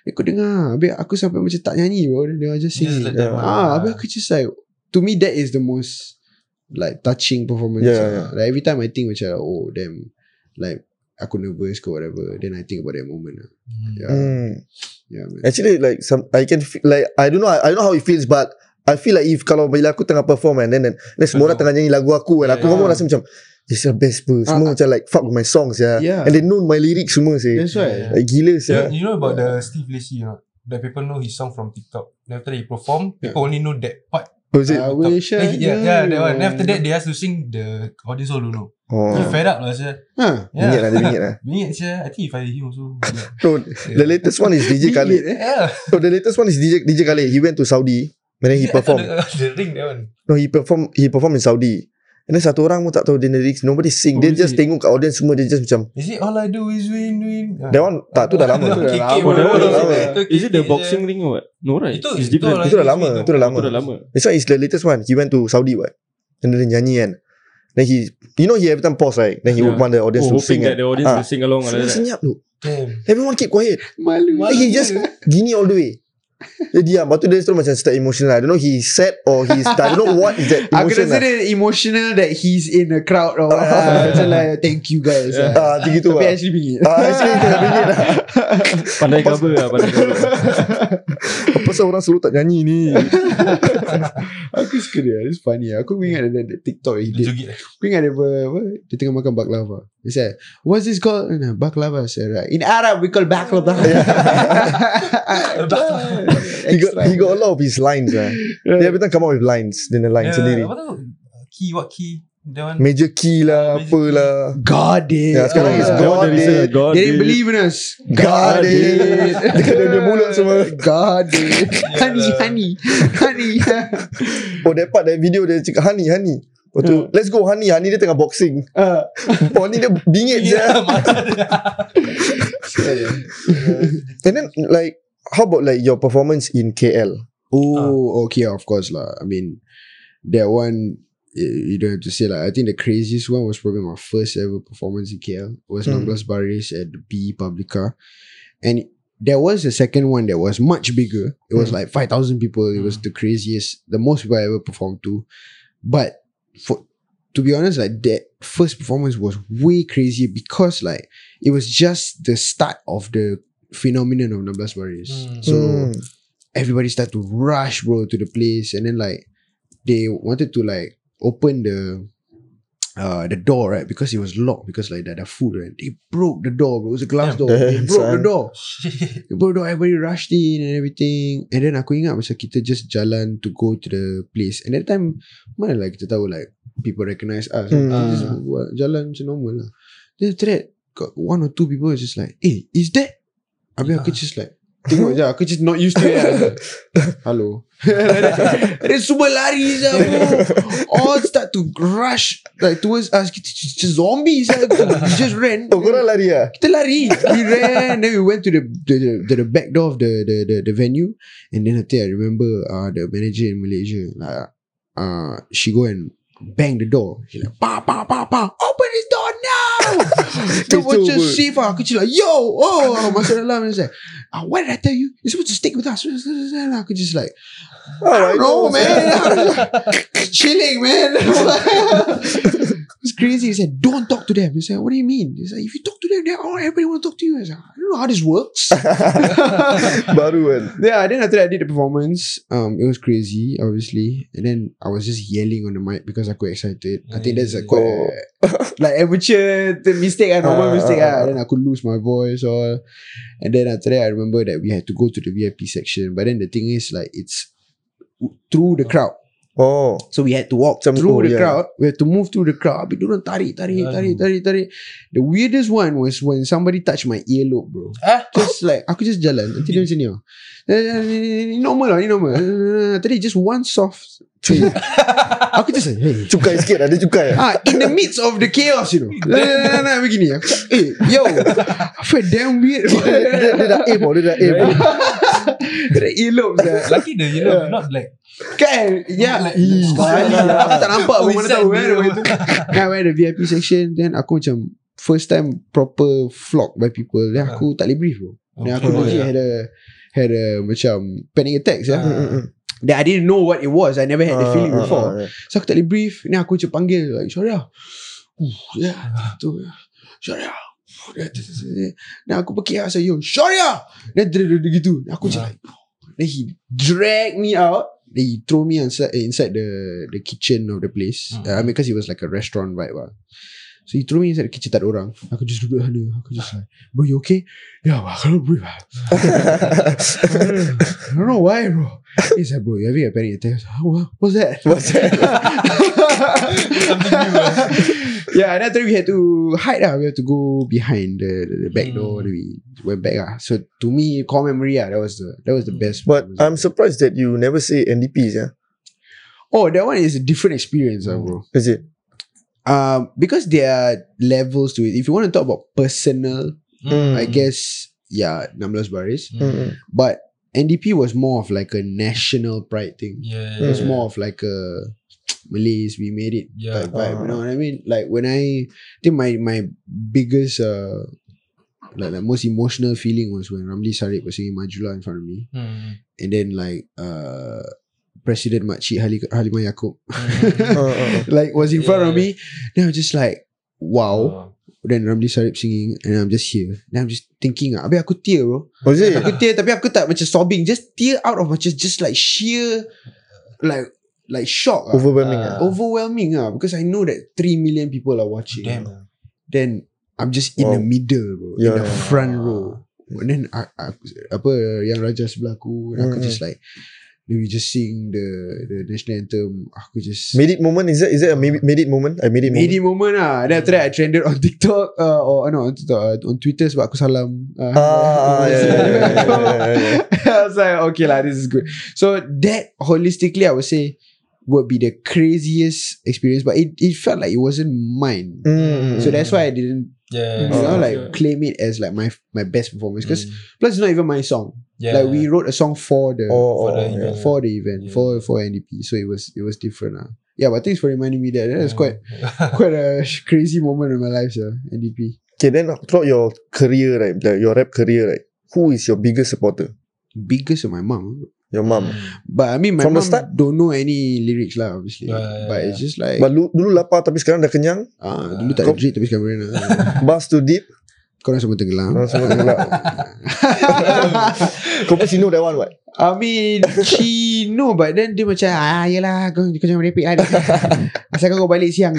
Aku dengar. Habis aku sampai macam tak nyanyi bro. They were just singing. Yeah. Ah, ah. habis aku just like, to me that is the most like touching performance. Yeah, ah. yeah. Like every time I think macam, oh damn, like aku nervous ke whatever. Then I think about that moment. lah. Mm. Yeah, Hmm. yeah man. Actually like some I can feel, like I don't know I, I don't know how it feels but I feel like if kalau bila aku tengah perform and then then, then semua orang tengah nyanyi lagu aku and Yeah, aku yeah. rasa macam this is the best pun. Semua Ah, macam like fuck with my songs ya. Yeah. And they know my lyrics semua sih. That's why. Like gila know, sia. you know about the Steve Lacy, you know? That people know his song from TikTok. Then after that he perform, Yeah. people only know that part. Is it? I wish I he- yeah, yeah, that one. Then after that, they has to sing the all don't know. Oh. He fed up lah, sia. Huh. Bingit Yeah. lah, dia bingit lah. Bingit sia. I think if I him also. Yeah. Bro, the latest one is DJ Khaled. Bingit, eh? yeah. So the latest one is DJ DJ Khaled. He went to Saudi. And then he performed. The, the ring that one. No, he perform he perform in Saudi. And then satu orang pun tak tahu dia lyrics. Nobody sing. Oh, dia just it? tengok kat audience semua. Dia just macam. Is it all I do is win win? That one, tak, tu dah lama. Tu dah. Oh, is, it, the boxing ring or what? No right. Itu- it's itu Itu dah lama. Itu dah lama. Itu dah lama. This one is the latest one. He went to Saudi what? And then dia nyanyi kan. Then he, you know he every time pause right? Then he would Yeah. want the audience Oh, to sing hoping that kan. the audience Ah. will sing along. Senyap tu. Damn. Everyone keep quiet. Malu. Then he just gini all the way. Dia diam. Lepas tu dia terus macam start emotional. I don't know he sad or he's, I don't know what is that Aku emotion rasa dia emotional that he's in a crowd or what. lah. Macam like, thank you guys. Yeah. Ah, macam gitu Tapi lah. actually bingit. Ah, actually bingit lah. Pandai cover lah. Pandai cover. Apa pasal orang selalu tak nyanyi ni? Aku suka dia. It's funny. Aku ingat ada TikTok he did. Aku ingat dia apa, apa, dia tengah makan baklava. He said, what's this called? Baklava. I said, right. In Arab, we call baklava. He got, he got a lot of his lines lah. Dia every time come out with lines. Then the lines Yeah, sendiri. Key, what key? That one. Major key lah, Major apa key. lah. God it. Ya, sekarang Ah. is God, God it. God. They didn't believe in us. God it. Dia kena dia mulut semua. God it. honey, honey, honey. Oh, that part, that video dia cakap, honey, honey. Lepas tu, let's go honey. Honey dia tengah boxing. uh, Oh, ni dia bingit je. Yeah, dia. And then, like, how about like your performance in KL? oh, okay, of course lah. I mean, that one you don't have to say like I think the craziest one was probably my first ever performance in KL. It was Hmm. Namblas Baris at the B Publica. And there was a second one that was much bigger. It was Hmm. like 5,000 people. It was the craziest, the most people I ever performed to. But for to be honest, like that first performance was way crazier because like it was just the start of the phenomenon of Namblas Baris. Hmm. So Hmm. everybody started to rush bro to the place and then like they wanted to like open the uh the door right? Because it was locked because like the, the food right? They broke the door bro. It was a glass Damn. door. They broke the door. They broke the door. Everybody rushed in and everything. And then aku ingat macam kita just jalan to go to the place. And that time mana like kita tahu like people recognize us. Hmm. Kita just jalan macam normal lah. Then after that got one or two people just like eh is that? Habis aku just like Tengok je Aku just not used to it lah. Hello. Then semua lari je All start to rush Like towards us. Kita just, zombies lah. We just ran Oh, korang lari lah? Kita lari. We ran. Then we went to the the, the, the, back door of the, the, the, the venue. And then nanti I remember uh, The manager in Malaysia like, uh, She go and Bang the door. She like Pa pa pa pa. Open this door now Dia Kecoh macam pun. safe lah Aku just like Yo Oh Masuk dalam And it's like uh, What did I tell you? You're supposed to stick with us. Aku just like Oh, I don't know man. Chilling man crazy He said Don't talk to them He said What do you mean He said If you talk to them Then oh, everybody want to talk to you I said I don't know how this works Baru kan? Yeah, then after that I did the performance. Um, it was crazy, obviously, and then I was just yelling on the mic because I got excited. I think that's a quite like amateur the mistake, a normal Ah, mistake. ah, ah. ah. Then I could lose my voice all, and then after that I remember that we had to go to the VIP section. But then the thing is, like, it's through the crowd. Oh. So we had to walk Macam- through oh, the yeah. crowd. We had to move through the crowd. Habis diorang tarik, tarik, tarik, tarik, tarik. The weirdest one was when somebody touched my earlobe, bro. Ah? Just like, aku just jalan. Nanti dia macam ni. oh. Eh, Ni normal lah, ni normal. Eh, Tadi just one soft. aku just like, hey. Cukai sikit lah. Dia cukai. Ah, in the midst of the chaos, you know. Nah, nah, nah, nah, begini. Aku eh, yo. I feel damn weird. dia, dia dah aim Dia dah aim. Dia earlobe, sia. Lucky the yellow not black. Kan? Ya sekali lah. Aku tak nampak pun Mana tahu kan I went the VIP section Then aku macam First time proper flocked by people. Then aku tak boleh breathe bro. Then aku legit yeah. had a Had a macam Panic attack ya. Ah. Mm. Then I didn't know what it was. I never had the Ah, feeling ah, before. ah, yeah. So aku tak boleh breathe Then aku macam panggil like Syariah uh, Ya tu Syariah Then aku pergi lah saya Syariah Then gitu. Aku macam Ah. like Then he drag me out Then he throw me inside eh, inside the the kitchen of the place. Hmm. Uh, I mean, because it was like a restaurant vibe lah. So he threw me inside the kitchen tak ada orang. Aku just duduk sana. Aku just like, bro, you okay? Yeah, but I cannot breathe. ah." I don't know why, bro. He said, bro, you having a panic attack. "What- What's that? What's that? yeah, and after we had to hide lah. We had to go behind the, the, the back door. Then we went back lah. So to me, core memory ah, that was the that was the best. But. I'm surprised that you never say NDPs, yeah? oh, that one is a different experience, ah, bro. Is it? Um, because there are levels to it. If you want to talk about personal, Mm. I guess yeah, 16 baris. Mm, mm. But NDP was more of like a national pride thing. Yeah. It was Mm. more of like a Malays, we made it Yeah. type vibe. You know Ah. what I mean? Like when I think my my biggest uh like the most emotional feeling was when Ramli Sarip was singing Majulah in front of me. Hmm. And then like uh President Makcik Hali- Halimah Yaakob Uh, uh, uh. like was in front of Yeah. me. Then I was just like, wow. Oh. Then Ramli Sarip singing and I'm just here. Then I'm just thinking ah, Habis aku tear bro. Oh, is it? Aku tear tapi aku tak macam sobbing. Just tear out of macam just like sheer like like shock. Overwhelming. Ah. ah. Overwhelming ah because I know that 3 million people are watching. Damn. Then I'm just in the Wow. middle bro. Yeah. In the front row. And then I, I, apa yang Raja sebelah aku, then aku Mm, just like Then we just sing the the national anthem. Aku just Made it moment is that is that a made, made it moment? I made it made moment. it moment ah. Then after that I trended on TikTok uh, or no on TikTok, uh, on Twitter sebab aku salam. Uh, Ah, yeah, yeah, yeah, yeah, yeah, yeah. I was like, okay lah, this is good. So that holistically, I would say would be the craziest experience, but it, it felt like it wasn't mine. Mm. So that's why I didn't, Yeah. you know, like yeah. claim it as like my my best performance. Because Mm. plus, it's not even my song. Yeah. Like we wrote a song for the Oh, For oh, the yeah. event. for the event Yeah. for for NDP. So it was it was different. Uh. Yeah, but thanks for reminding me that. That's Yeah. quite quite a crazy moment in my life, sir. NDP. Okay, then throughout your career, right, the, your rap career, right, who is your biggest supporter? Biggest of my mom. Your mom. But I mean, my From mom start? don't know any lyrics lah, obviously. Yeah, yeah, but yeah. it's just like But dulu, dulu lapar tapi sekarang dah kenyang. ah, dulu tak ada tapi sekarang berenang. Bus too deep. Korang semua tenggelam. Korang semua tenggelam. Kau pun know that one, what? I mean She know But then dia macam Ah yelah Kau, kau jangan merepek lah Asalkan kau balik siang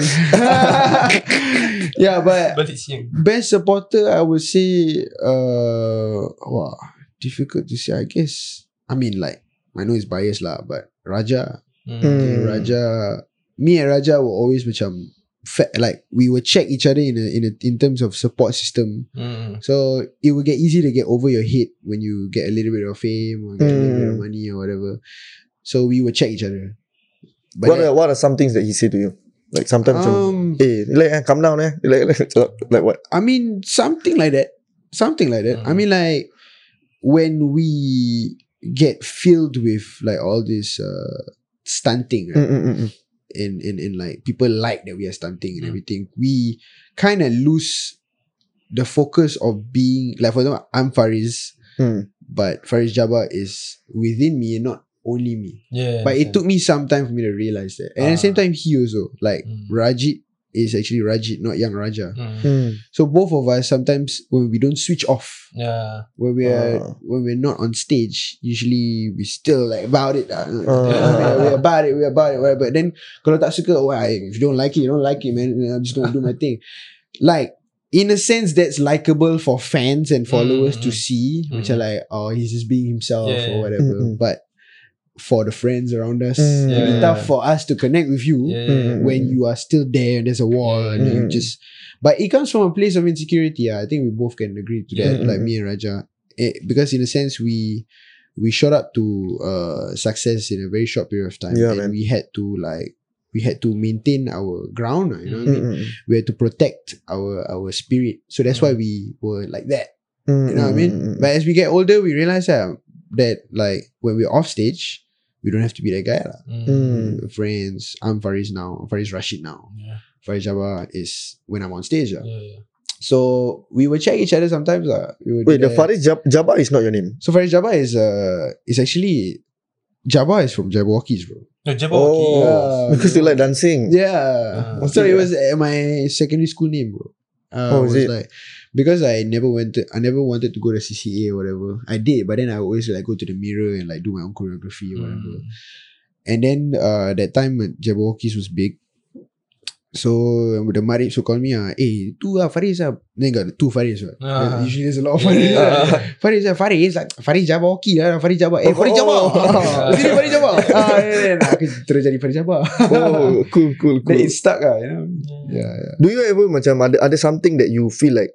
Yeah but Balik siang. Best supporter I would say uh, Wah Difficult to say I guess I mean like I know it's biased lah But Raja Mm. Raja Me and Raja were always macam Like we will check each other in a, in a, in terms of support system Mm. So it will get easy to get over your head when you get a little bit of fame or get a little bit of Mm. money or whatever. So we will check each other. But what then- are, what are some things that he said to you? Like sometimes macam, um, eh, like, eh, calm down eh. Like, like, like what? I mean something like that. Something like that. I Mm. mean like when we get filled with like all this uh, stunting, right? In in in like people like that we are stunting and Mm. everything. We kind of lose the focus of being like for example, I'm Fariz, Mm. but Fariz Jabba is within me and not only me. Yeah. But it took me some time for me to realize that. And at the same Ah. time, he also like Mm. Rajit is actually Rajit, not young Raja. Mm. Mm. So both of us sometimes when we don't switch off, Yeah. when we are Ah. when we're not on stage, usually we still like about it. Uh, we're about it, we're about it, whatever. But then kalau tak suka, why? If you don't like it, you don't like it, man. I'm just gonna do my thing. Like in a sense, that's likable for fans and followers to Mm, see. mm. Macam like, oh, he's just being himself Yeah, or whatever. But for the friends around us, Mm. it'll be Yeah. tough for us to connect with you Yeah. Mm. when you are still there and there's a wall and you Mm. just but it comes from a place of insecurity Yeah. I think we both can agree to that Mm. like me and Raja Eh, because in a sense we we shot up to uh success in a very short period of time Yeah, and man. we had to like we had to maintain our ground you know what I mean Mm, mm, we had to protect our our spirit so that's why we were like that mm, you know what I mm, mean mm, mm. but as we get older we realize ah, that like when we're off stage we don't have to be that guy lah. Mm. Friends I'm Faris now I'm Fariz Rashid now Yeah. Fariz Jabba is when I'm on stage. ah. Yeah. yeah. So we would check each other sometimes. Uh. We will Wait, the. Faris Jab- Jabba is not your name. So Fariz Jabba is uh is actually Jabba is from Jabbawockeez, bro. No, Jabberwocky. Oh, Yeah. because you like dancing. Yeah. Ah. so Okay. it was uh, my secondary school name, bro. Uh, Oh, it is was it? like because I never went to, I never wanted to go to CCA or whatever. I did, but then I always like go to the mirror and like do my own choreography or whatever. Mm. And then uh, that time uh, Jabberwockies was big. So the Marib so call me ah, eh, tu lah Faris lah. Then got two Faris. Right? Ah. Usually there's a lot of Yeah. Faris. lah. Faris lah, Faris like Faris Jabberwocky lah, Faris Jabba. Eh, Faris Jabba. Oh. Sini Faris Jabba. Ah, yeah, yeah. Aku terus jadi Faris Jabba. Oh, cool, cool, Then cool. it stuck lah, you know. Yeah, yeah. Do you ever macam ada ada something that you feel like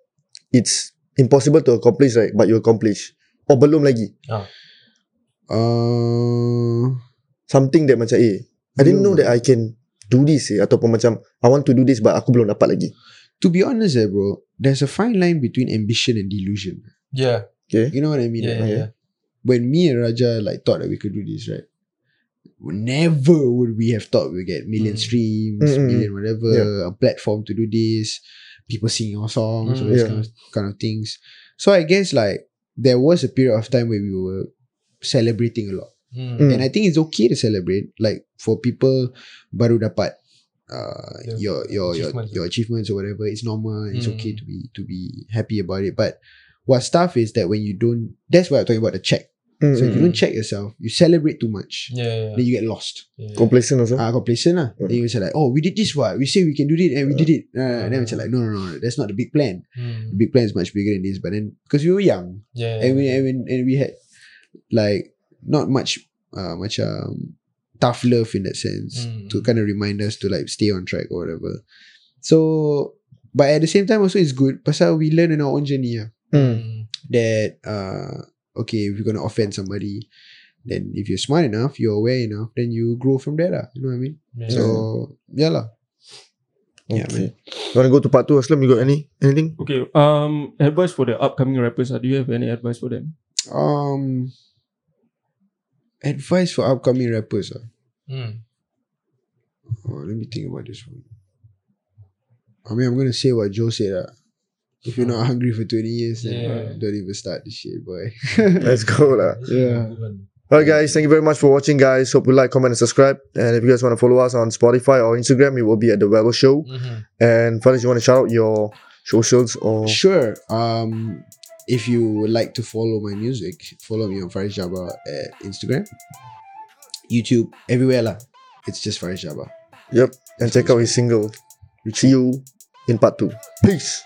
it's impossible to accomplish right, but you accomplish? Or belum lagi? Uh, Something that macam eh, I didn't know that I can do this eh. Ataupun macam I want to do this but aku belum dapat lagi. to be honest, eh, bro, there's a fine line between ambition and delusion. Yeah. You know what I mean? Yeah. right? Yeah. When me and Raja like thought that we could do this, right? Never would we have thought we get million Mm. streams, Mm, mm, million whatever, a platform to do this, people singing our songs, all Mm, these yeah. kind, of, kind of things. So I guess like there was a period of time where we were celebrating a lot. Mm. And I think it's okay to celebrate. Like for people baru dapat uh, Yeah. your your your Achievements. your achievements or whatever. It's normal. It's Mm. okay to be to be happy about it. But what's tough is that when you don't. That's why I'm talking about the check. Mm, So if you mm, don't check yourself, you celebrate too much. Yeah. Then you get lost. yeah. Complacent also. Ah, complacent lah. Mm. Then you say like, oh, we did this what? We say we can do it and we did it. Uh, and then Mm. it's like, no, no, no, that's not the big plan. Mm. The big plan is much bigger than this. But then because we were young, Yeah. and we and we, and we had like not much uh, macam tough love in that sense Mm. to kind of remind us to like stay on track or whatever. So, but at the same time also it's good pasal we learn in our own journey lah, Hmm. that uh, okay if you're gonna offend somebody, then if you're smart enough, you're aware enough, then you grow from there lah. You know what I mean? Yeah. So yeah lah. Yeah, Okay. You want to go to part two, Aslam? You got any anything? Okay. Um, advice for the upcoming rappers. Uh, do you have any advice for them? Um, advice for upcoming rappers. ah. Mm. Oh, let me think about this one. I mean, I'm gonna say what Joe said. Uh. If you're not hungry for 20 years, then Yeah. don't even start this shit, boy. Let's go lah. Yeah. Alright guys, thank you very much for watching guys. Hope you like, comment and subscribe. And if you guys want to follow us on Spotify or Instagram, it will be at The Wello Show. Mhm. And Faris, you want to shout out your socials or... Sure. Um, if you would like to follow my music, follow me on Fariz Jabba at Instagram, YouTube, everywhere lah. It's just Fariz Jabba. Yep. And check out his single. See you in part two. Peace.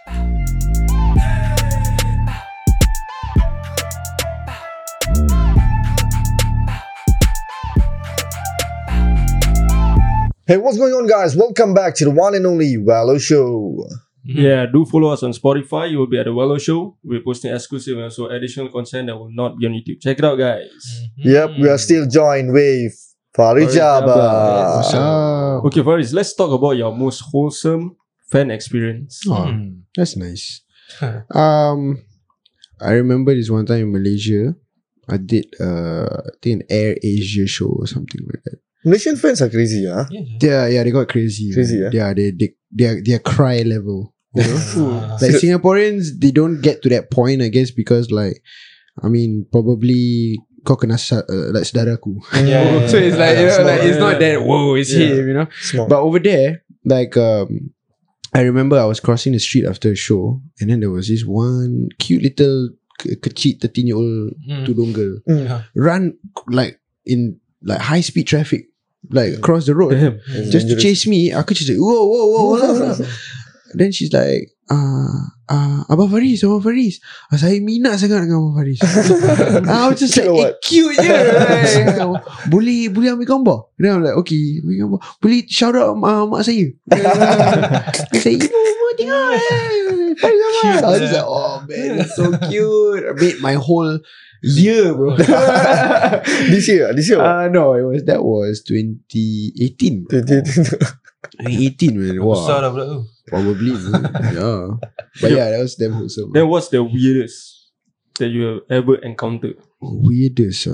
Hey, what's going on, guys? Welcome back to the one and only Wello Show. Yeah, do follow us on Spotify. You will be at the Wello Show. We're posting exclusive and also additional content that will not be on YouTube. Check it out, guys. Yep, we are still joined with Farid Fariz Jabba. Jabba. Ah, Okay, Faris, let's talk about your most wholesome fan experience. oh, Mm. that's nice. Um, I remember this one time in Malaysia. I did uh, I think an Air Asia show or something like that. Malaysian fans are crazy, huh? Yeah. Yeah, yeah, they got crazy. Crazy, man. yeah? Yeah, they they they are, they are cry level. You know, Ah. like Singaporeans, they don't get to that point, I guess, because like, I mean, probably kau kena uh, like saudaraku. Yeah. so it's like you know, Small, like it's not yeah. that whoa, it's Yeah. him, you know. Small. But over there, like um I remember I was crossing the street after a show and then there was this one cute little ke- kecil 13 year old Mm. tudung girl Yeah. run like in like high speed traffic like across the road Damn. Just to chase me aku just like whoa whoa whoa, whoa. then she's like uh, uh, Abang Faris Abang Faris. Ah, Saya minat sangat dengan Abang Faris. I was just like eh? Cute je like, Boleh Boleh ambil gambar. Then I'm like okay Ambil gambar. Boleh shout out uh, mak saya. Dia say Ibu ibu tengok eh, Abang I was just like Oh man it's so cute. I made my whole year bro. This year, this year. Uh, no, it was that was 2018. 2018, man. Besar Wow, dah pula tu. Probably. yeah, but yeah, that was damn wholesome. Then what's the weirdest that you have ever encountered? Weirdest, uh,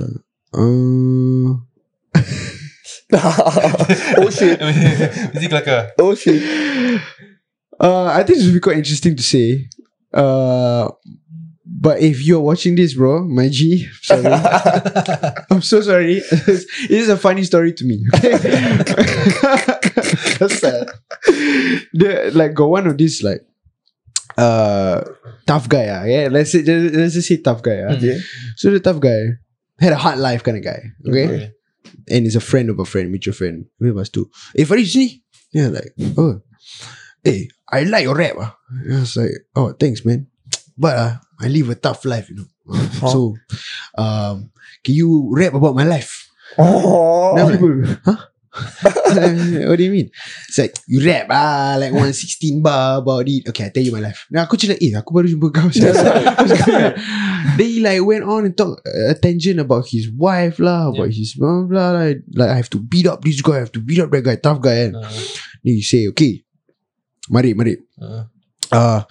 uh oh shit. Is it like a Oh shit. uh, I think this would be quite interesting to say. Uh, but if you're watching this, bro, my G, sorry. I'm so sorry. it is a funny story to me. Uh, the like got one of these like uh tough guy, uh, yeah. Let's say let's just say tough guy. Uh. Okay. So the tough guy had a hard life kind of guy. Okay. And he's a friend of a friend, mutual friend. We must do. Hey Faris ni. Yeah, like, oh. Hey, I like your rap. Ah. I was like, oh, thanks, man. But uh, I live a tough life, you know. So, um, can you rap about my life? Oh. Then I'm like, huh? what do you mean? It's like you rap ah like 116 bar about it. Okay, I tell you my life. Then aku like, eh, aku baru jumpa kau. then he like went on and talk uh, a tangent about his wife lah, about his blah blah. Like, like I have to beat up this guy, I have to beat up that guy, tough guy. Kan? Ah, Then you say, okay, mari, mari. ah. Uh,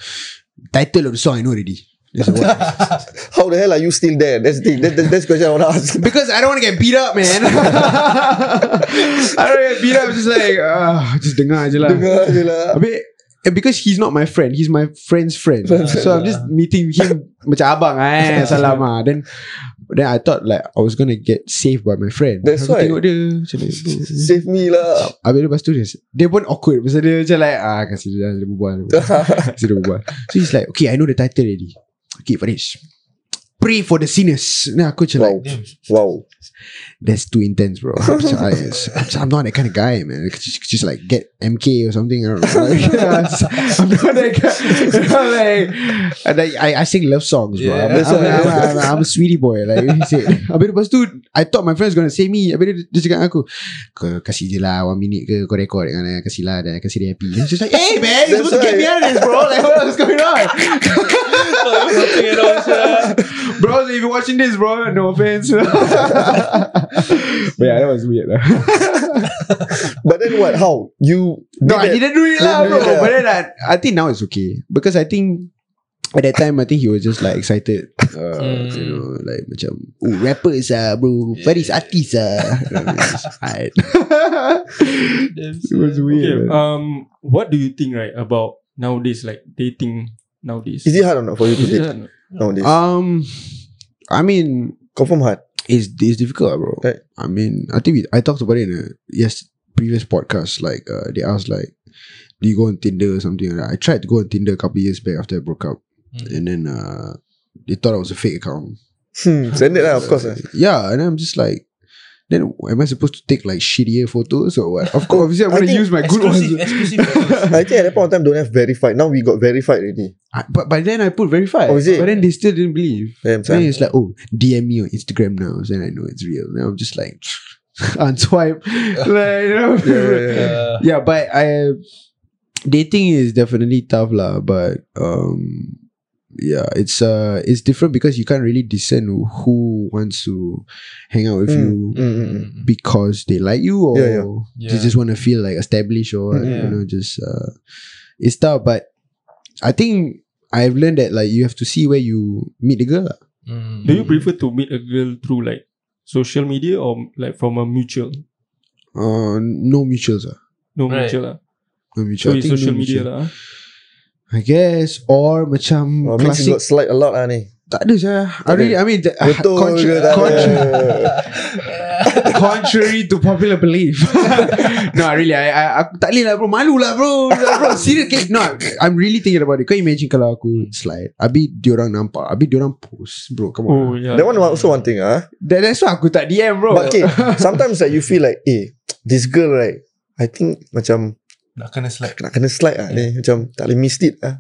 title of the song I know already. How the hell are you still there? That's the. That, that, that's the question I want to ask. Because I don't want to get beat up, man. I don't get beat up. Just like, ah, just dengar je lah. Dengar je lah. Habis And because he's not my friend, he's my friend's friend. so I'm just meeting him macam abang eh, salam ah. Then then I thought like I was gonna get saved by my friend. That's why. Tengok dia macam ni. Save me lah. Habis lepas tu dia, dia pun awkward Pasal dia macam like ah, Kasih dia, dia berbual dia berbual. Kasih dia berbual So he's like Okay I know the title already Okay Faris pray for the sinners. Then aku macam Wow. like. Wow. That's too intense, bro. I'm, just- I, am not that kind of guy, man. Just, just like get MK or something. I don't know. Like, I'm not that guy. Like, and I, I, sing love songs, bro. I'm, Yeah. I'm, I'm, I'm, I'm a sweetie boy. Like he said. Habis lepas tu, I thought my friend's gonna say me. Habis dia, dia cakap dengan aku, kau kasih je lah one minute ke kau record dengan dia. Kasih lah dan kasih dia happy. It's just like, hey man, you're supposed to get me out of this, bro. Like what's going on? bro, if you're watching this, bro, no offense. But yeah, that was weird. lah. But then what? How? You No, I didn't do it lah, bro. But then I, I think now it's okay because I think at that time I think he was just like excited. Uh, Mm. You know, like macam, oh rappers ah, bro. Faris artist ah. Alright. it was Okay, weird. man. um, what do you think, right, about nowadays, like dating nowadays? Is it hard or not for you to date nowadays? um, I mean, Confirm hard. It's it's difficult, bro. Right. I mean, I think we, I talked about it in a yes previous podcast. Like, uh, they asked like, do you go on Tinder or something like that? I tried to go on Tinder a couple years back after I broke up, Mm. and then uh, they thought I was a fake account. Hmm. Send it lah, of course. lah. Yeah, and I'm just like, then am I supposed to take like shittier photos or what? Of course, obviously I'm I gonna think use my good ones. Exclusive, exclusive. photos. I think at that point of time don't have verified. Now we got verified already. I- but by then I put verified. Oh, is it? But then they still didn't believe. Damn, Then it's like, oh, DM me on Instagram now. Then I know it's real. Now I'm just like, unswipe. like, you know? Yeah, yeah, yeah. Yeah, but I dating is definitely tough lah. But um, yeah, it's uh, it's different because you can't really discern who wants to hang out with Mm, you mm, mm, mm. mm, because they like you or Yeah, yeah. they Yeah. just want to feel like established or what, you know just uh, it's tough. But I think I've learned that like you have to see where you meet the girl. mm. Do you prefer to meet a girl through like social media or like from a mutual? Uh, no mutuals. ah. No Right. mutual lah. No mutual. So I think social no media mutual. lah. ah. I guess or macam Oh, classic slide a lot lah ni. Tak ada saya. I really, I mean, the, Betul contra- ke contra- contrary to popular belief. no, really, I, I, aku tak boleh lah bro. Malu lah bro. bro serious. Okay, no, I'm really thinking about it. Kau imagine kalau aku slide. Abi diorang nampak. Abi diorang post. Bro, come on. Oh yeah. That one also one thing ah. That, that's why aku tak DM bro. But okay, sometimes like you feel like, eh, this girl right, I think macam Nak kena slide. nak kena slide ah ni macam tak boleh miss it ah.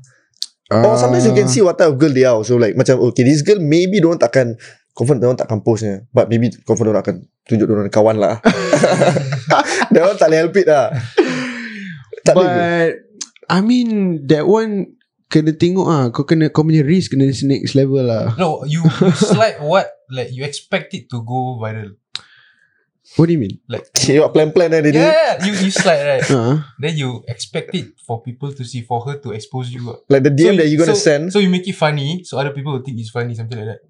Uh, Or sometimes you can see what type of girl they are. So like macam okay, this girl maybe diorang takkan confirm diorang takkan postnya, but maybe confirm diorang akan tunjuk diorang kawan lah. diorang tak boleh help it lah. Tak boleh. But I mean that one kena tengok ah. Kau kena kau punya risk kena next level lah. No, you, you slide what? Like you expect it to go viral. What do you mean? Like You got plan-plan eh, dia ni. yeah, you you slide right. Uh, Then you expect it for people to see, for her to expose you. ah. Like the DM that you gonna so, send. So you make it funny, so other people will think it's funny, something like that.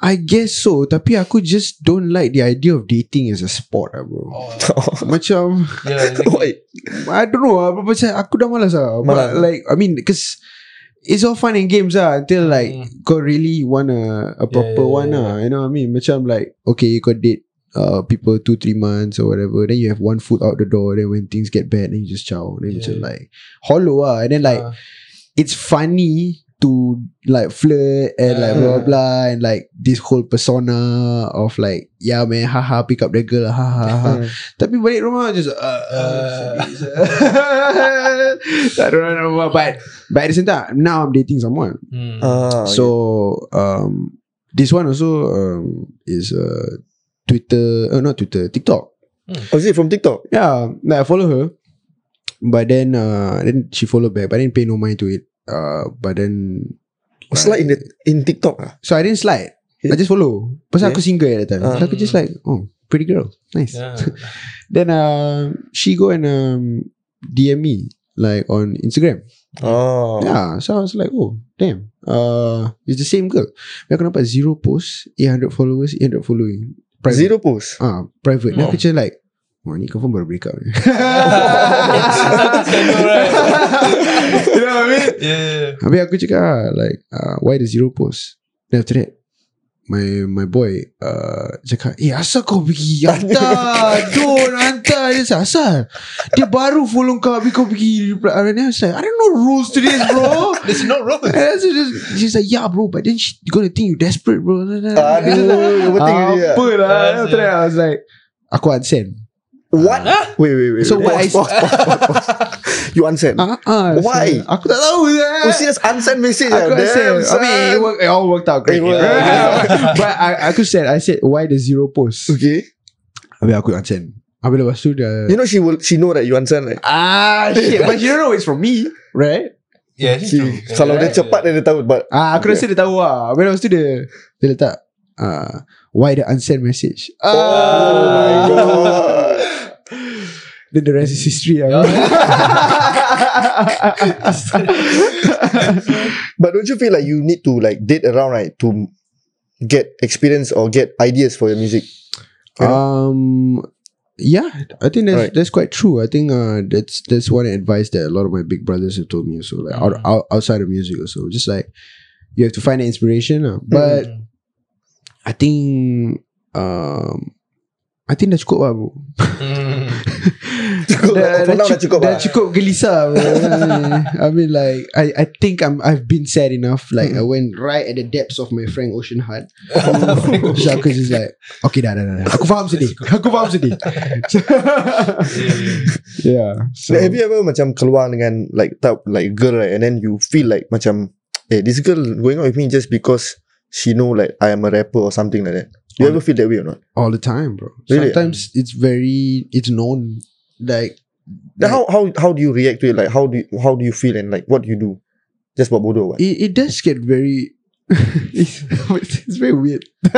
I guess so. Tapi aku just don't like the idea of dating as a sport lah bro. Oh, Macam yeah, exactly. Why? I don't know lah Macam aku dah malas lah Malas. But like I mean Because It's all fun and games lah Until like Mm. Kau really want a, a proper yeah, one yeah, lah You know what I mean Macam like Okay kau date uh, People two three months Or whatever Then you have one foot out the door Then when things get bad Then you just chow Then Yeah. macam like Hollow lah And then like Uh, It's funny To like flirt And like blah blah blah And like This whole persona Of like Yeah man Haha pick up that girl Haha haha Hmm. tapi balik rumah just uh, uh, Uh. I don't know but but at the same time now I'm dating someone mm. Ah, so um this one also um is uh Twitter uh, not Twitter TikTok Oh, is it from TikTok? yeah like I follow her but then uh then she follow back but I didn't pay no mind to it uh but then Oh, slide in the in TikTok ah. so I didn't slide I just follow Pasal Yeah. aku single at that time Ah. So aku just like Oh pretty girl Nice Yeah. Then uh, she go and um, DM me like on Instagram. Oh. Yeah, so I was like, oh damn, uh, it's the same girl. Aku nampak zero post, 800 followers, 800 following. Private. Zero post. Ah, private. Then Oh. aku macam like, oh ni confirm baru break up. ni. you know what I mean? yeah. Habis aku cakap like, uh, why the zero post? Then after that, my my boy uh, cakap, eh asal kau pergi hantar, don't hantar. Dia cakap, asal? Dia baru follow kau, habis kau pergi reply. And I I don't know rules to this, bro. There's no. And I was just, she's like, yeah, bro, but then she gonna think you desperate, bro. Aduh. Apa lah? After that, I was like, aku unsend. What? Wait, wait, wait. So wait. what I- Pause, pause, pause, pause, pause. You unsend? Ah, ah, Why? Aku tak tahu lah. Oh, serious unsend message Aku ah? unsend. I mean, it, work, it all worked out great. Worked out. but I, aku said, I said, why the zero post? Okay. Habis aku unsend. Habis lepas tu dia, You know she will she know that you unsend right? ah, shit. But you don't know it's from me, right? Yeah, She, true. kalau dia cepat dia, dia tahu but Ah, aku rasa dia tahu lah. Habis lepas tu dia, dia letak, ah, why the unsend message? Oh my Ah. god. Then the rest is history lah. But don't you feel like you need to like date around right to get experience or get ideas for your music? Um, yeah, I think that's Right. that's quite true. I think uh, that's that's one advice that a lot of my big brothers have told me also, like out, Mm. out, outside of music also, just like you have to find the inspiration. Uh. But Mm. I think um, I think dah cukup lah bro. Mm. Cukup lah. For now dah cukup dah lah. cukup gelisah. bro. I mean like I I think I'm I've been sad enough. Like I went right at the depths of my Frank Ocean heart. so aku just like okay dah dah dah. dah. Aku faham sedih. Aku faham sedih. yeah. So Like, have you ever macam keluar dengan like type like girl right and then you feel like macam eh this girl going out with me just because she know like I am a rapper or something like that. You ever feel that way or not? all the time, bro. Really? Sometimes it's very it's known like Then how how how do you react to it? Like how do you, how do you feel and like what do you do? Just buat bodoh what? it, it does get very it's, it's very weird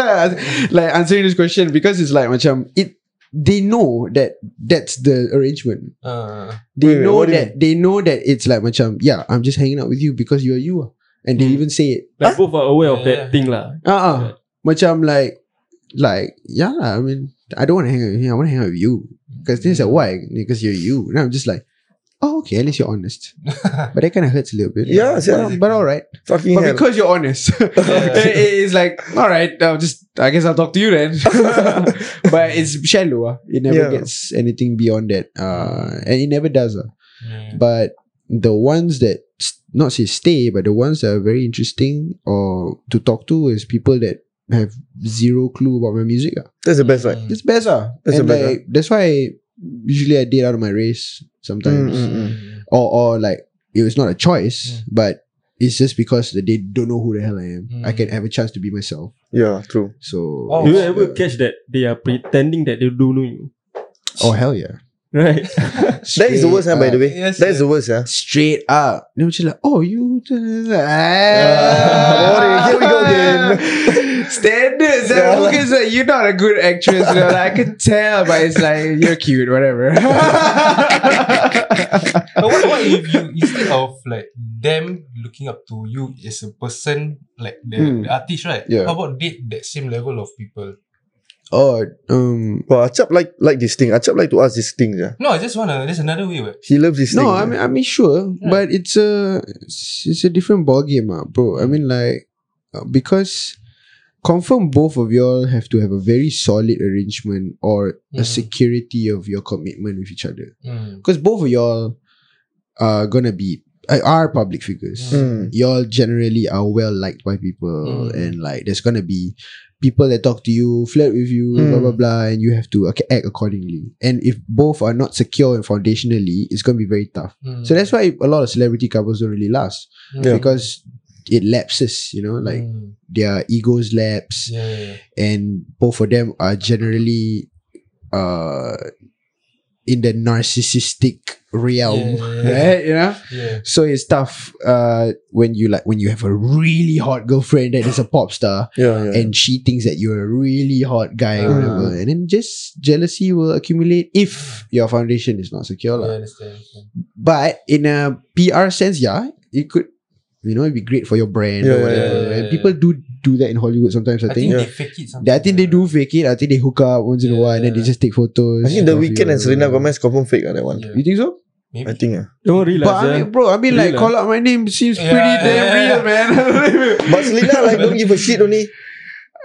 like answering this question because it's like macam it they know that that's the arrangement Uh, they Wait, wait, know what that they know that it's like macam yeah I'm just hanging out with you because you're you ah. and they Hmm. even say it Like both are aware of Yeah. that thing lah. uh-uh. macam like like yeah I mean I don't want to hang out with you I want to hang out with you because this is why because you're you and I'm just like oh okay at least you're honest but that kind of hurts a little bit Yeah, but, yeah. but all right Fucking but hell. because you're honest, it- it's like, all right, I'll just, I guess I'll talk to you then. but it's shallow. ah. It never Yeah. gets anything beyond that. Uh, and it never does. mm. But the ones that, not say stay, but the ones that are very interesting or to talk to is people that have zero clue about my music. ah. That's the best, right? Mm. It's best. ah. That's and the best, like, that's why usually I date out of my race sometimes. Mm, mm, Or, or like, it was not a choice, Mm. but it's just because they don't know who the hell I am. I Mm. can have a chance to be myself. Yeah, true. So Oh. Do you ever catch that they are pretending that they don't know you? oh hell yeah. Right? That is the worst, huh, by the way. Yes, That is the worst, yeah. Straight up. They were just like, oh, you. boring. Here we go again. Standards. Yeah. Yeah. Okay, so you're not a good actress. You know, like, I can tell, but it's like, you're cute, whatever. But what, what if you instead of like them looking up to you as a person, like the, Hmm. the artist, right? Yeah. How about date that same level of people? Oh, um, Well, Achap like like this thing. Achap like to ask these things, yeah. No, I just wanna. There's another way. What? He loves these no, things. I mean, I mean, sure, Yeah. but it's a, it's, it's a different ball game, ah, bro. I mean, like, uh, because confirm both of y'all have to have a very solid arrangement or a Mhm. security of your commitment with each other. Mm. because both of y'all are gonna be uh, are public figures. Mm. Y'all generally are well liked by people, Mm. and like there's gonna be people that talk to you, flirt with you, blah Mm. blah blah, and you have to ac- act accordingly. And if both are not secure and foundationally, it's gonna be very tough. Mm. So that's why a lot of celebrity couples don't really last Yeah. because it lapses. You know, like Mm. their egos lapse, yeah, yeah, yeah. and both of them are generally uh in the narcissistic realm Yeah, yeah, yeah. right you know yeah. so it's tough uh when you like when you have a really hot girlfriend that is a pop star yeah, yeah. and she thinks that you're a really hot guy or Ah. whatever and then just jealousy will accumulate if your foundation is not secure Yeah, I understand. understand. but in a PR sense yeah it could you know it'd be great for your brand Yeah, or whatever yeah, yeah, yeah. people do do that in Hollywood sometimes I, I think think Yeah. they fake it. Sometimes. I think they do fake it. I think they hook up once in a while and then they just take photos. I think the Weeknd you. and Selena Gomez confirm fake ah, that one. Yeah. You think so? Maybe. I think ah. Don't realize. But I mean, bro, I mean, like, call out my name seems Yeah, pretty yeah, damn yeah. real, man. But Selena like don't give a shit only.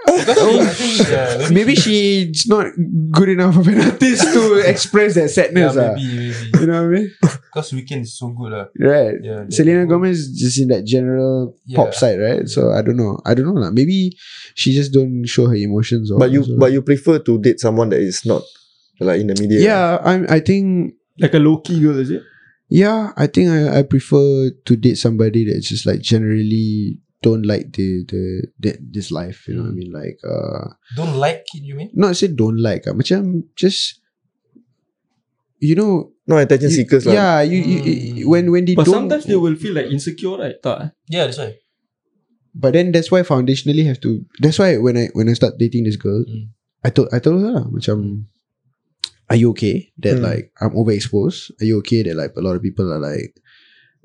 Because I think, Maybe she's not good enough of an artist to express that sadness. ah. maybe, maybe. You know what I mean? Because Weeknd is so good, lah. Right. Yeah. that- Selena Gomez is just in that general pop side, right? So I don't know. I don't know. lah. Maybe she just don't show her emotions. Or But you so. but you prefer to date someone that is not like in the media. yeah, I'm. I think Like a low key girl, is it? Yeah, I think I, I prefer to date somebody that's just like generally don't like the the, the this life. You know what I mean? Like uh Don't like it, you mean? not say don't like uh, macam just you know No attention you- seekers lah. yeah you, you, you- Mm. when when they But don't sometimes they will feel like insecure, right? Tak, eh? Yeah, that's why. but then that's why foundationally have to that's why when I when I start dating this girl Mm. I told I told her lah, macam are you okay that Mm. like I'm overexposed are you okay that like a lot of people are like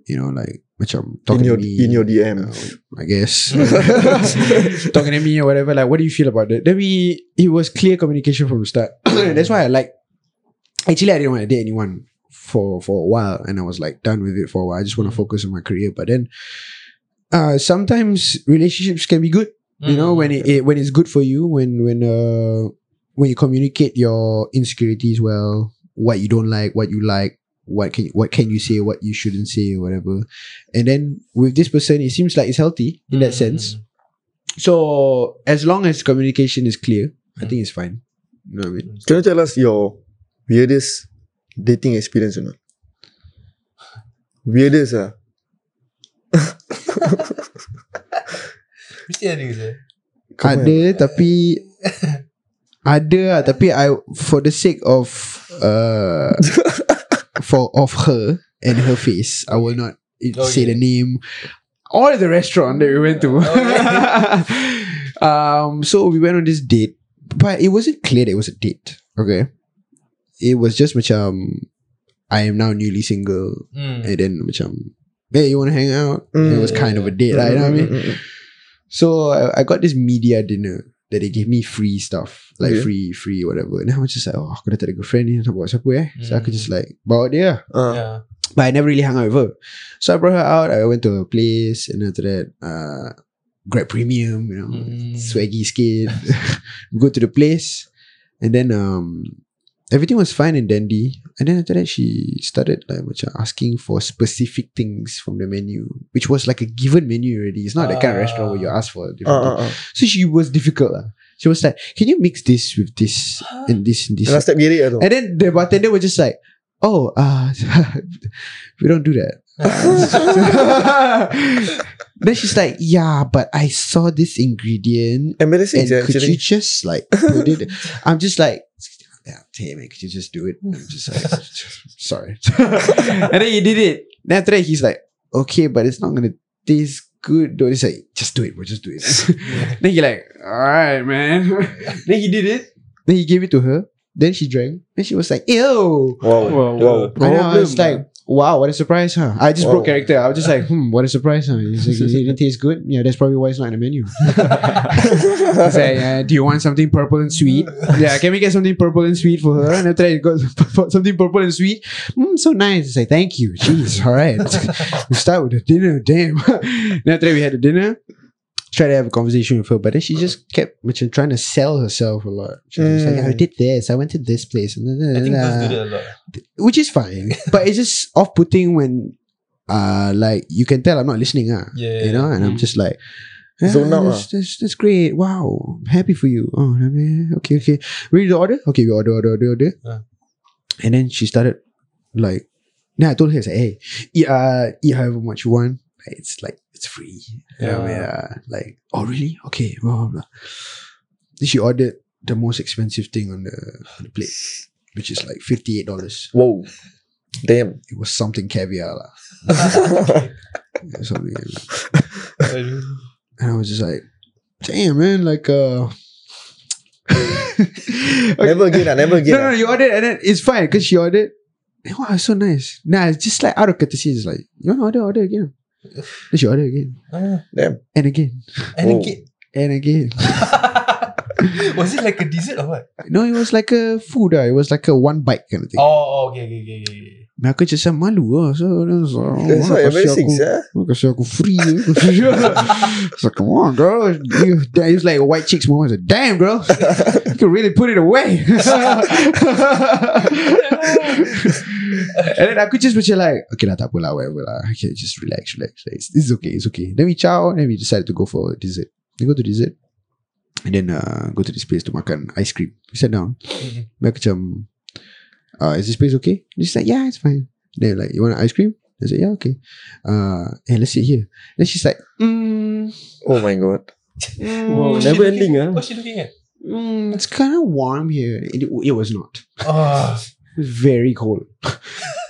you know like macam in talking your to me in your DM. Uh, I guess talking to me or whatever. Like, what do you feel about that? Then we it was clear communication from the start. That's why I like. Actually, I didn't want to date anyone for for a while, and I was like done with it for a while. I just want to Mm. focus on my career. But then, uh, sometimes relationships can be good. You know, when it, it when it's good for you, when when uh when you communicate your insecurities well, what you don't like, what you like, what can what can you say, what you shouldn't say, or whatever. And then with this person, it seems like it's healthy in that sense. So as long as communication is clear, I think it's fine. You know what I mean? Can you tell us your weirdest dating experience or not? Weirdest ah. Mesti ada je. Ada tapi ada lah, tapi I for the sake of uh for of her and her face, I will not i- say the name or the restaurant that we went to. um, so we went on this date, but it wasn't clear that it was a date. Okay, it was just macam I am now newly single, Mm. and then macam hey, you want to hang out? it was kind of a date, lah, you know what I mean? Mm, mm, mm, mm. So I, I got this media dinner that they gave me free stuff, like Okay. free, free whatever. And I was just like, oh, aku dah tak ada girlfriend ni, nak buat siapa eh? So aku Mm. just like bawa dia. Ah. Yeah. But I never really hung out with her. So I brought her out. I went to her place, and after that, uh, Grab Premium, you know, Mm. swaggy skin. go to the place, and then um, everything was fine and dandy. And then after that, she started like macam asking for specific things from the menu, which was like a given menu already. It's not that kind of restaurant where you ask for different Ah, things. ah, ah. So she was difficult. lah. She was like, "Can you mix this with this and this and this?" Last step gerik lah. And then the bartender was just like, "Oh, uh, we don't do that." then she's like, "Yeah, but I saw this ingredient, and sia, could you just like put it?" I'm just like, "Yeah, hey man, could you just do it?" I'm just like, "Sorry." and then he did it. Then after that, he's like, "Okay, but it's not gonna taste." Good though. He's like, just do it, bro. Just do it. then he like, all right, man. then he did it. Then he gave it to her. Then she drank. Then she was like, ew. Wow. Wow, Wow. And I was Problem, like, wow, what a surprise, huh? I just broke character. I was just like, hmm, what a surprise, huh? Like, it didn't taste good. Yeah, that's probably why it's not in the menu. Like, uh, do you want something purple and sweet? Yeah, can we get something purple and sweet for her? And after that, he got something purple and sweet. Mm, so nice. It's like, thank you. Jeez, all right. we start with the dinner. Damn. then after that, we had the dinner. Try to have a conversation with her, but then she just kept macam, trying to sell herself a lot. She was like, Mm. I did this, I went to this place, and I think girls do that a lot. which is fine. but it's just off putting when uh like you can tell I'm not listening, ah. Yeah. You know, and I'm Mm. just like Zone "Ah, out, that's, that's, that's great. Wow. Happy for you. Oh yeah, okay, okay. Ready to order? Okay, we order, order, order, order. And then she started like then I told her, I said, hey, eat uh eat however much you want. It's like it's free. You know, Yeah. yeah. Like, oh really? Okay, blah, blah, blah. Then she ordered the most expensive thing on the on the plate, which is like $58 Whoa. Damn. it was something caviar lah. something and I was just like damn man like uh Never again ah, never again no no ah. you ordered and then it's fine because she ordered and wow so nice nah it's just like out of courtesy it's like you want to order order again then she ordered again Ah, Damn. and again And Oh. again. and again Was it like a dessert or what? no it was like a food uh, it was like a one bite kind of thing Oh, oh, okay, okay, okay, Aku macam malu lah So that's, oh, That's mana why kasih embarrassing, aku, sir. Kasih aku free So come on girl. You, that is like a white chicks moment. Was like, Damn girl. You can really put it away. And then aku just macam like Okay lah tak apa lah Whatever lah. Okay just relax relax It's, it's okay It's okay. Then we chow Then we decided to go for dessert. We go to dessert. And then uh, Go to this place to makan ice cream. We sat down. Mhm. Then aku macam uh, Is this place okay? She's like Yeah it's fine Then like You want ice cream? I said yeah okay uh, Hey let's sit here Then she's like mm, Oh my god. Wow, What's she never looking- ending ah. What's she looking at? mm, It's kind of warm here it, it was not Ah, It was very cold.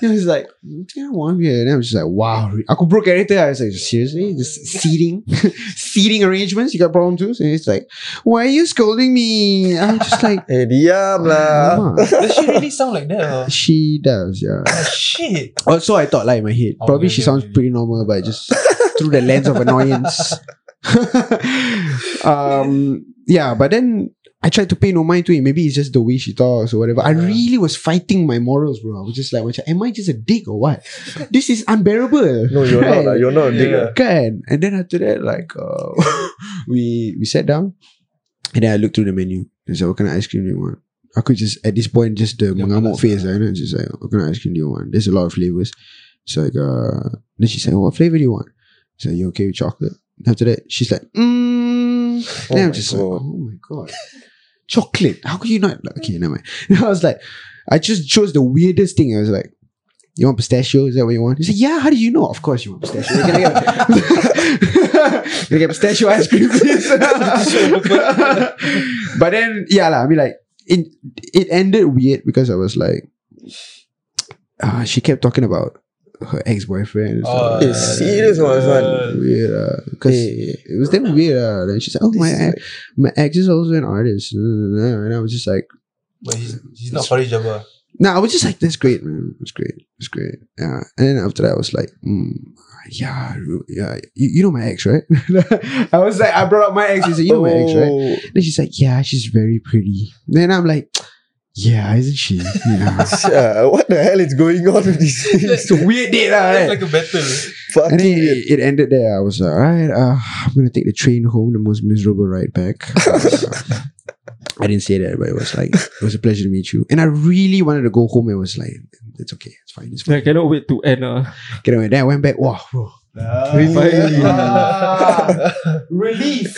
it was like, it's kind of warm here. And I was just like, wow. I could broke everything. I was like, seriously? Just seating? seating arrangements? You got problem too? So it's like, why are you scolding me? I'm just like, Eh, diam lah. Does she really sound like that? Or? She does, yeah. Ah, shit. Also, I thought like in my head. Oh, Probably yeah, she yeah, sounds yeah. pretty normal, but just through the lens of annoyance. um, yeah, but then I tried to pay no mind to it. Maybe it's just the way she talks or whatever. I really was fighting my morals, bro. I was just like, am I just a dick or what? this is unbearable. No, you're not. lah. You're not a dick. Yeah. lah. Kan? And then after that, like, uh, we we sat down and then I looked through the menu. and said, what kind of ice cream do you want? I could just, at this point, just the Yeah, mengamuk malas face. lah. Like, you know, just like, what kind of ice cream do you want? There's a lot of flavors. It's like, uh, then she said, what flavor do you want? I said, you okay with chocolate? After that, she's like, mm. Oh then I'm just like, oh my God. Chocolate. How could you not? Okay, never mind. I was like, I just chose the weirdest thing. I was like, you want pistachio? Is that what you want? He said, yeah, how do you know? Of course you want pistachio. Can I get, can I get pistachio ice cream, please? but then, yeah, lah. I mean, like, it, it ended weird because I was like, uh, she kept talking about her ex-boyfriend. and stuff. Oh, Eh, serious one, this one. Weird, uh, because Eh. it was damn weird. Uh. Then she's like, "Oh, This my ex, like- my ex is also an artist," and I was just like, But he's, he's not Fariz Jabba. "No, I was just like, that's great, man. It's great. It's great." Yeah, and then after that, I was like, mm, "Yeah, yeah, you, you know my ex, right?" I was like, I brought up my ex. She said, "You know my ex, right?" Oh. Then she's like, "Yeah, she's very pretty." Then I'm like, "Yeah, isn't she?" Yeah. Yeah, what the hell is going on with this? it's a weird date, lah. It's like a battle. Fucking And then weird. it, it ended there. I was like, all right, uh, I'm gonna take the train home, the most miserable ride back. Uh, I didn't say that, but it was like it was a pleasure to meet you. And I really wanted to go home. It was like, it's okay, it's fine, it's fine. I cannot wait to end ah. Get away. Then I went back. Wow, bro. Really? Finally. Ah, relief.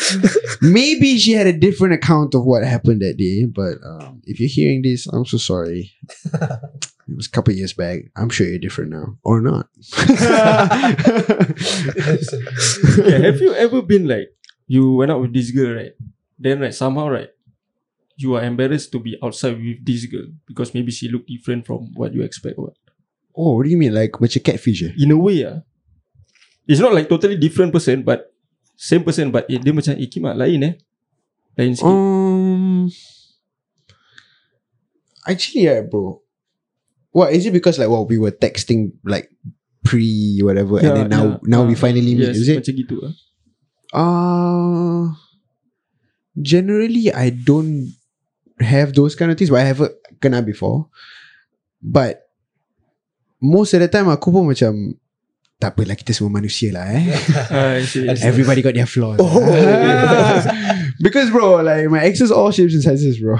Maybe she had a different account of what happened that day, but um, if you're hearing this, I'm so sorry. It was a couple years back. I'm sure you're different now, or not. yeah, have you ever been like you went out with this girl, right? Then like somehow right, you are embarrassed to be outside with this girl because maybe she looked different from what you expect. What? oh, what do you mean? Like macam catfish? Eh? In a way, ah, it's not like totally different person, but same person, but eh, dia macam eh, kimak lain eh, lain sikit. Um, actually, yeah, bro. What is it because like well we were texting like pre whatever and then now now we Ah, finally meet yes, is it? Macam gitu ah. Uh generally I don't have those kind of things but I haven't kena before. But most of the time aku pun macam tak apalah kita semua manusia lah eh. Ah. Everybody got their flaws. Oh. because bro, like my exes all shapes and sizes, bro.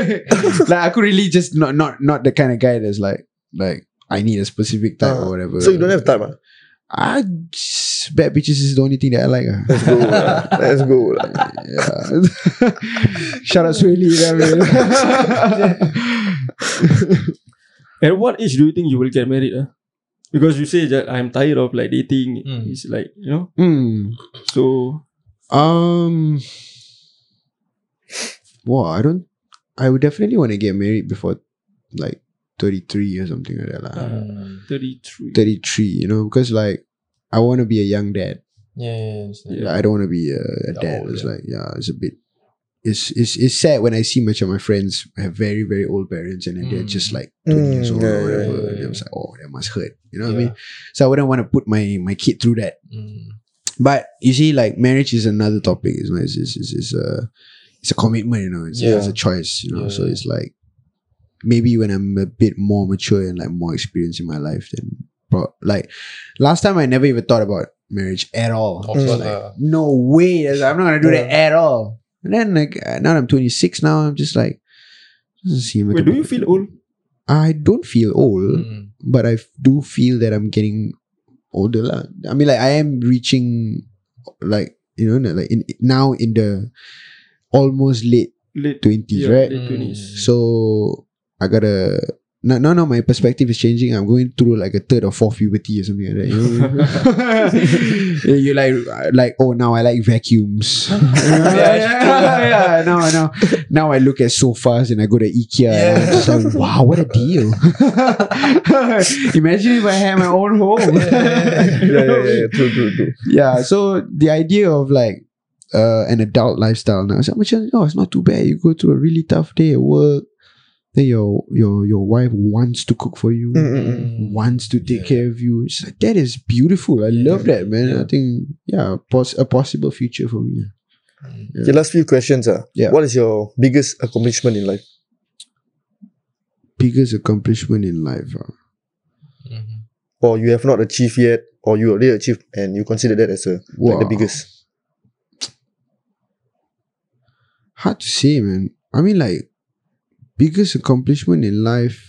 like aku really just not not not the kind of guy that's like like I need a specific type Ah, or whatever. So you don't have time, ah? I just, bad bitches is the only thing that I like. ah. Let's go. lah. Let's go. lah. yeah. Shout out mean? At what age do you think you will get married? Ah? Because you say that I'm tired of like dating. Mm. It's like you know. Hmm. So Um. Well, I don't. I would definitely want to get married before, like, thirty three or something like that. lah. Mm. thirty three. 33 you know because like i want to be a young dad Yeah, it's like- Yeah. i don't want to be a, a dad old, it's yeah. like yeah it's a bit it's, it's it's sad when I see much of my friends have very very old parents and then they're Mm. just like 20 years Mm, old yeah, or whatever. yeah, and. I was like, oh, that must hurt. You know what I mean? So I wouldn't want to put my my kid through that. Mm. But you see, like marriage is another topic. It's it's it's, it's, it's a it's a commitment. You know, it's, Yeah. it's a choice. You know, Yeah, so it's like maybe when I'm a bit more mature and like more experienced in my life, then pro- like last time I never even thought about marriage at all. Of Like, no way, I'm not gonna do that at all. And then like uh, now I'm 26 now, I'm just like, doesn't seem like Wait, do you feel old? I don't feel old, Mm. but I do feel that I'm getting older. lah. I mean, like I am reaching, like you know, like in now in the almost late Late twenties, yeah, right? Late Mm. twenties. So I gotta. No, no, no. My perspective is changing. I'm going through like a third or fourth puberty or something like that. You know? you like, like, oh, now I like vacuums. yeah, yeah, yeah. Now, now, now I look at sofas and I go to IKEA. And I'm like, wow, what a deal! Imagine if I had my own home. yeah, yeah, yeah, yeah. True, true, true. yeah so the idea of like uh an adult lifestyle now so oh it's not too bad you go through a really tough day at work then your your your wife wants to cook for you Mm, mm, mm. Mm. wants to take Yeah. care of you it's like, that is beautiful i love that man i think yeah pos- a possible future for me Mm. Okay, last few questions. Uh. Yeah. What is your biggest accomplishment in life? biggest accomplishment in life ah. Mhm. Or you have not achieved yet, or you already achieved and you consider that as a like the biggest? hard to say man i mean like biggest accomplishment in life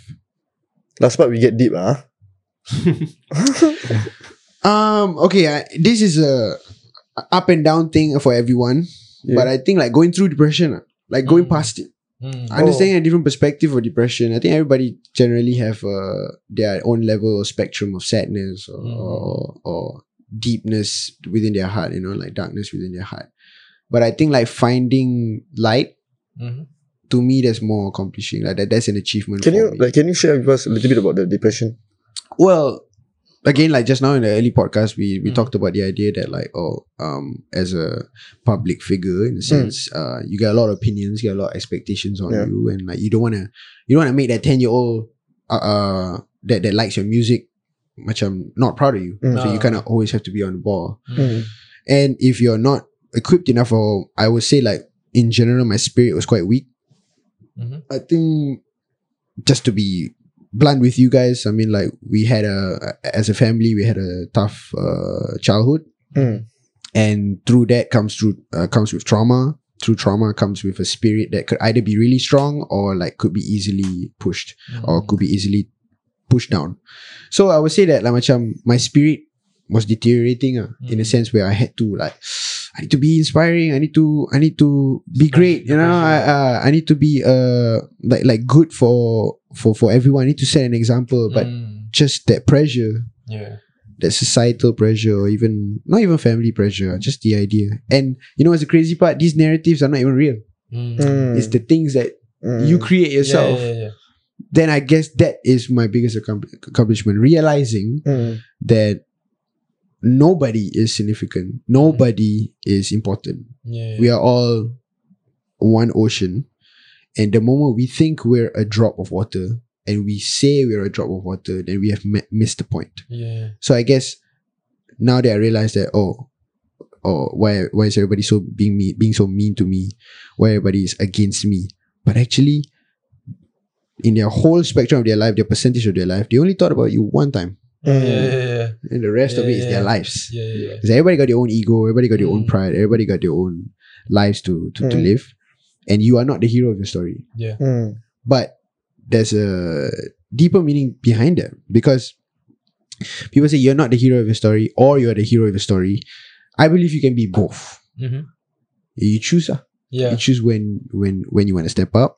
Last part we get deep, ah. Um. Okay. I, this is a up and down thing for everyone, Yeah. but I think like going through depression, ah, like going Mm. past it, Mm. understanding a different perspective of depression. I think everybody generally have uh, their own level or spectrum of sadness or, Mm. or or deepness within their heart. You know, like darkness within their heart. But I think like finding light Mhm. To me that's more accomplishing. Like that, that's an achievement. Can for you me. like can you share with us a little bit about the depression? Well, again, like just now in the early podcast, we we Mm. talked about the idea that like, oh, um, as a public figure, in a sense, uh, you get a lot of opinions, you get a lot of expectations on Yeah. you, and like you don't wanna, you don't wanna make that ten year old, uh, uh, that that likes your music, much I'm not proud of you. Mm. So you Ah. kind of always have to be on the ball. Mm. And if you're not equipped enough, or I would say like in general, my spirit was quite weak. Mhm. I think just to be blunt with you guys, I mean, like we had a as a family, we had a tough uh, childhood, Mm. and through that comes through uh, comes with trauma. Through trauma comes with a spirit that could either be really strong or like could be easily pushed or could be easily pushed down. So I would say that like macam my spirit was deteriorating uh, in a Mm. sense where I had to like I need to be inspiring. I need to I need to be great. You know, I uh, I need to be uh like like good for for for everyone. I need to set an example. But Mm. just that pressure, yeah. that societal pressure, or even not even family pressure, just the idea. And you know, what's the crazy part? These narratives are not even real. Mm. Mm. It's the things that Mm. you create yourself. Yeah, yeah, yeah. Then I guess that is my biggest accom- accomplishment. Realizing Mm. that nobody is significant. Nobody is important. Yeah. We are all one ocean. And the moment we think we're a drop of water and we say we're a drop of water, then we have mi- missed the point. Yeah. So I guess now that I realize that, oh, oh, why why is everybody so being me being so mean to me? Why everybody is against me? But actually, in their whole spectrum of their life, their percentage of their life, they only thought about you one time. Yeah, yeah, yeah. And the rest of it is Yeah, their yeah. lives. Yeah, yeah, yeah. Because everybody got their own ego, everybody got their own Mm. pride, everybody got their own lives to to, to Mm. live. And you are not the hero of your story. Mm. But there's a deeper meaning behind it. Because people say you're not the hero of your story or you're the hero of your story. I believe you can be both. Mhm. You choose ah. Yeah. You choose when when when you want to step up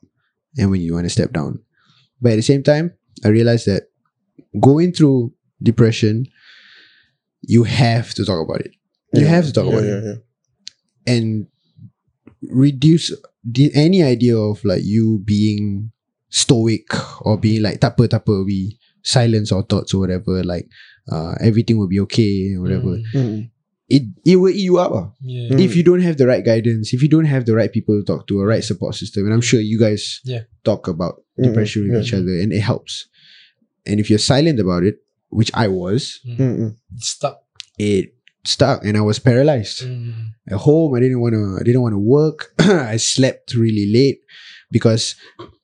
and when you want to step down. But at the same time, I realized that going through depression, you have to talk about it. You Yeah. have to talk Yeah, about yeah, it yeah. and reduce the, any idea of like you being stoic or being like tapa tapa we silence our thoughts or whatever like uh, everything will be okay or whatever Mm. Mm. it it will eat you up ah. Yeah. Mm. if you don't have the right guidance if you don't have the right people to talk to a right support system and i'm sure you guys Yeah. talk about Mm, depression with yeah. each other and it helps and if you're silent about it which i was Mm. Stuck. it stuck and i was paralyzed Mm. at home. I didn't want to. I didn't want to work. I slept really late because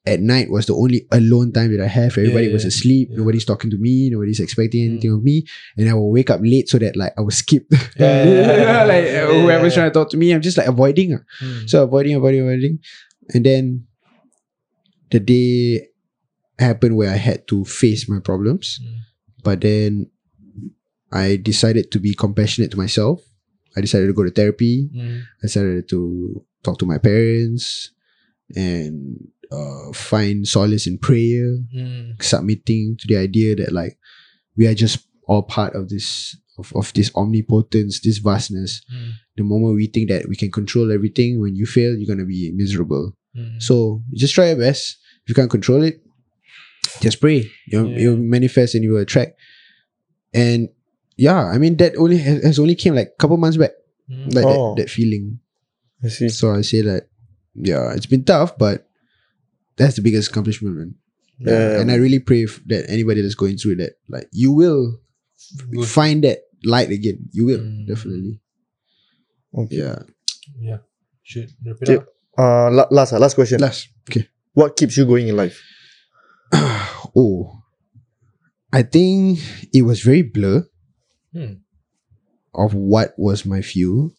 at night was the only alone time that I have. Everybody Yeah, was asleep. yeah. Nobody's talking to me. Nobody's expecting anything Mm. of me. And I will wake up late so that like I will skip. Yeah, yeah, yeah. like Yeah, whoever's yeah. trying to talk to me, I'm just like avoiding. Mm. So avoiding, avoiding, avoiding. And then the day happened where I had to face my problems. Mm. But then I decided to be compassionate to myself. I decided to go to therapy. Mm. I decided to talk to my parents and uh, find solace in prayer, Mm. submitting to the idea that like we are just all part of this of, of this omnipotence, this vastness. Mm. The moment we think that we can control everything, when you fail, you're gonna be miserable. Mm. So just try your best. If you can't control it, just pray. You'll, Yeah. you'll manifest and you will attract. And yeah, I mean that only has, has only came like a couple months back. Mm. Like Oh. that, that feeling. I see. So I say that yeah, it's been tough, but that's the biggest accomplishment, man. Yeah. And I really pray that anybody that's going through that, like you will Good. find that light again. You will Mm. definitely. Okay. Yeah. Yeah. Should wrap it Tip. up. Uh, la- last, ah, last question. Last. Okay. What keeps you going in life? oh, I think it was very blur Hmm. of what was my fuel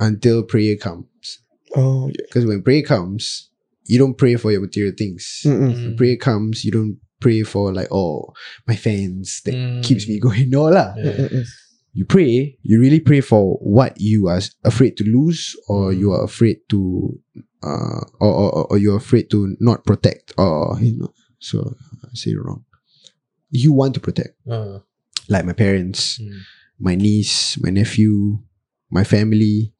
until prayer comes. Oh, yeah. Because when prayer comes, you don't pray for your material things. When prayer comes, you don't pray for like, oh, my fans that Mm. keeps me going. No lah. Yeah. You pray, you really pray for what you are afraid to lose, or Mm. you are afraid to, uh, or, or, or you're afraid to not protect, or you know. So I say it wrong. You want to protect, Uh, like my parents, mm. my niece, my nephew, my family,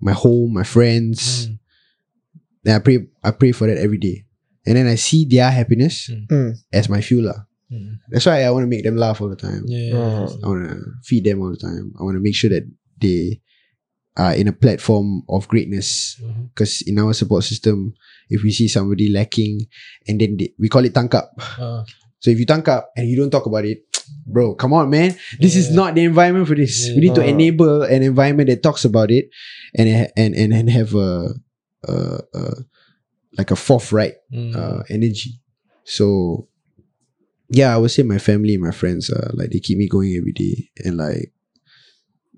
my home, my friends. Mm. Then I pray, I pray for that every day, and then I see their happiness Mm. as my fuel. lah. Mm. That's why I want to make them laugh all the time. Yeah. Uh, I want to feed them all the time. I want to make sure that they are in a platform of greatness. Mhm. Because in our support system, if we see somebody lacking, and then they, we call it tank up. Uh, So if you tank up and you don't talk about it, bro, come on, man. This is not the environment for this. We need to enable an environment that talks about it, and and and, and have a, a, a like a forthright mm. uh, energy. So yeah, I would say my family, and my friends, uh, like they keep me going every day, and like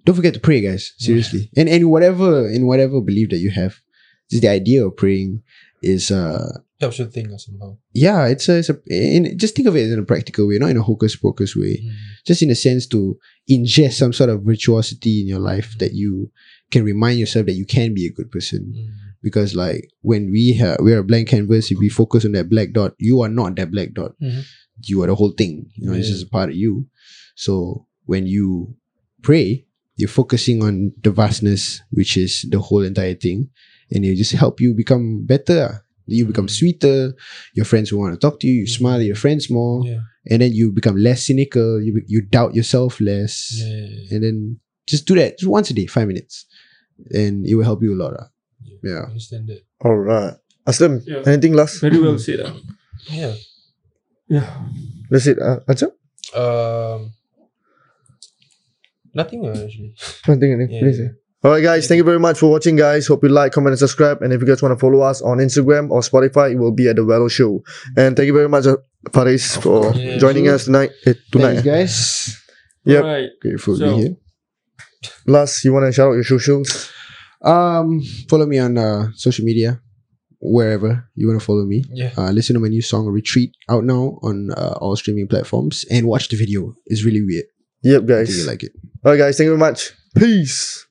don't forget to pray, guys. Seriously, and and whatever in whatever belief that you have, just the idea of praying is uh helps you think somehow. yeah, it's a, it's a in, just think of it in a practical way, not in a hocus pocus way, Mm. just in a sense to ingest some sort of virtuosity in your life that you can remind yourself that you can be a good person Mm. because like when we have we're a blank canvas if we focus on that black dot you are not that black dot Mhm. you are the whole thing you know it's Yeah. just a part of you so when you pray you're focusing on the vastness which is the whole entire thing and it just help you become better ah. you become Mm. sweeter your friends will want to talk to you you smile at your friends more Yeah. and then you become less cynical you, you doubt yourself less Yeah. yeah, yeah. and then just do that just once a day five minutes and it will help you a lot ah. Yeah. I understand that. all right. Aslam, Yeah. anything last? Very well said. ah. Yeah. Yeah. That's it. Uh, Acap? Um. Nothing uh, actually. Nothing, anything. Yeah. Please, yeah. All right, guys. Thank you very much for watching, guys. Hope you like, comment, and subscribe. And if you guys want to follow us on Instagram or Spotify, it will be at the Wello Show. And thank you very much, uh, Fariz, for Yeah, joining sure. us tonight. Eh, tonight. Thanks, guys Yep. Alright. grateful to So- be here Last, you want to shout out your socials? Um, follow me on uh, social media, wherever you want to follow me. Yeah. Uh, listen to my new song "Retreat" out now on uh, all streaming platforms, and watch the video. It's really weird. Yep, guys. you like it. All right, guys. Thank you very much. Peace.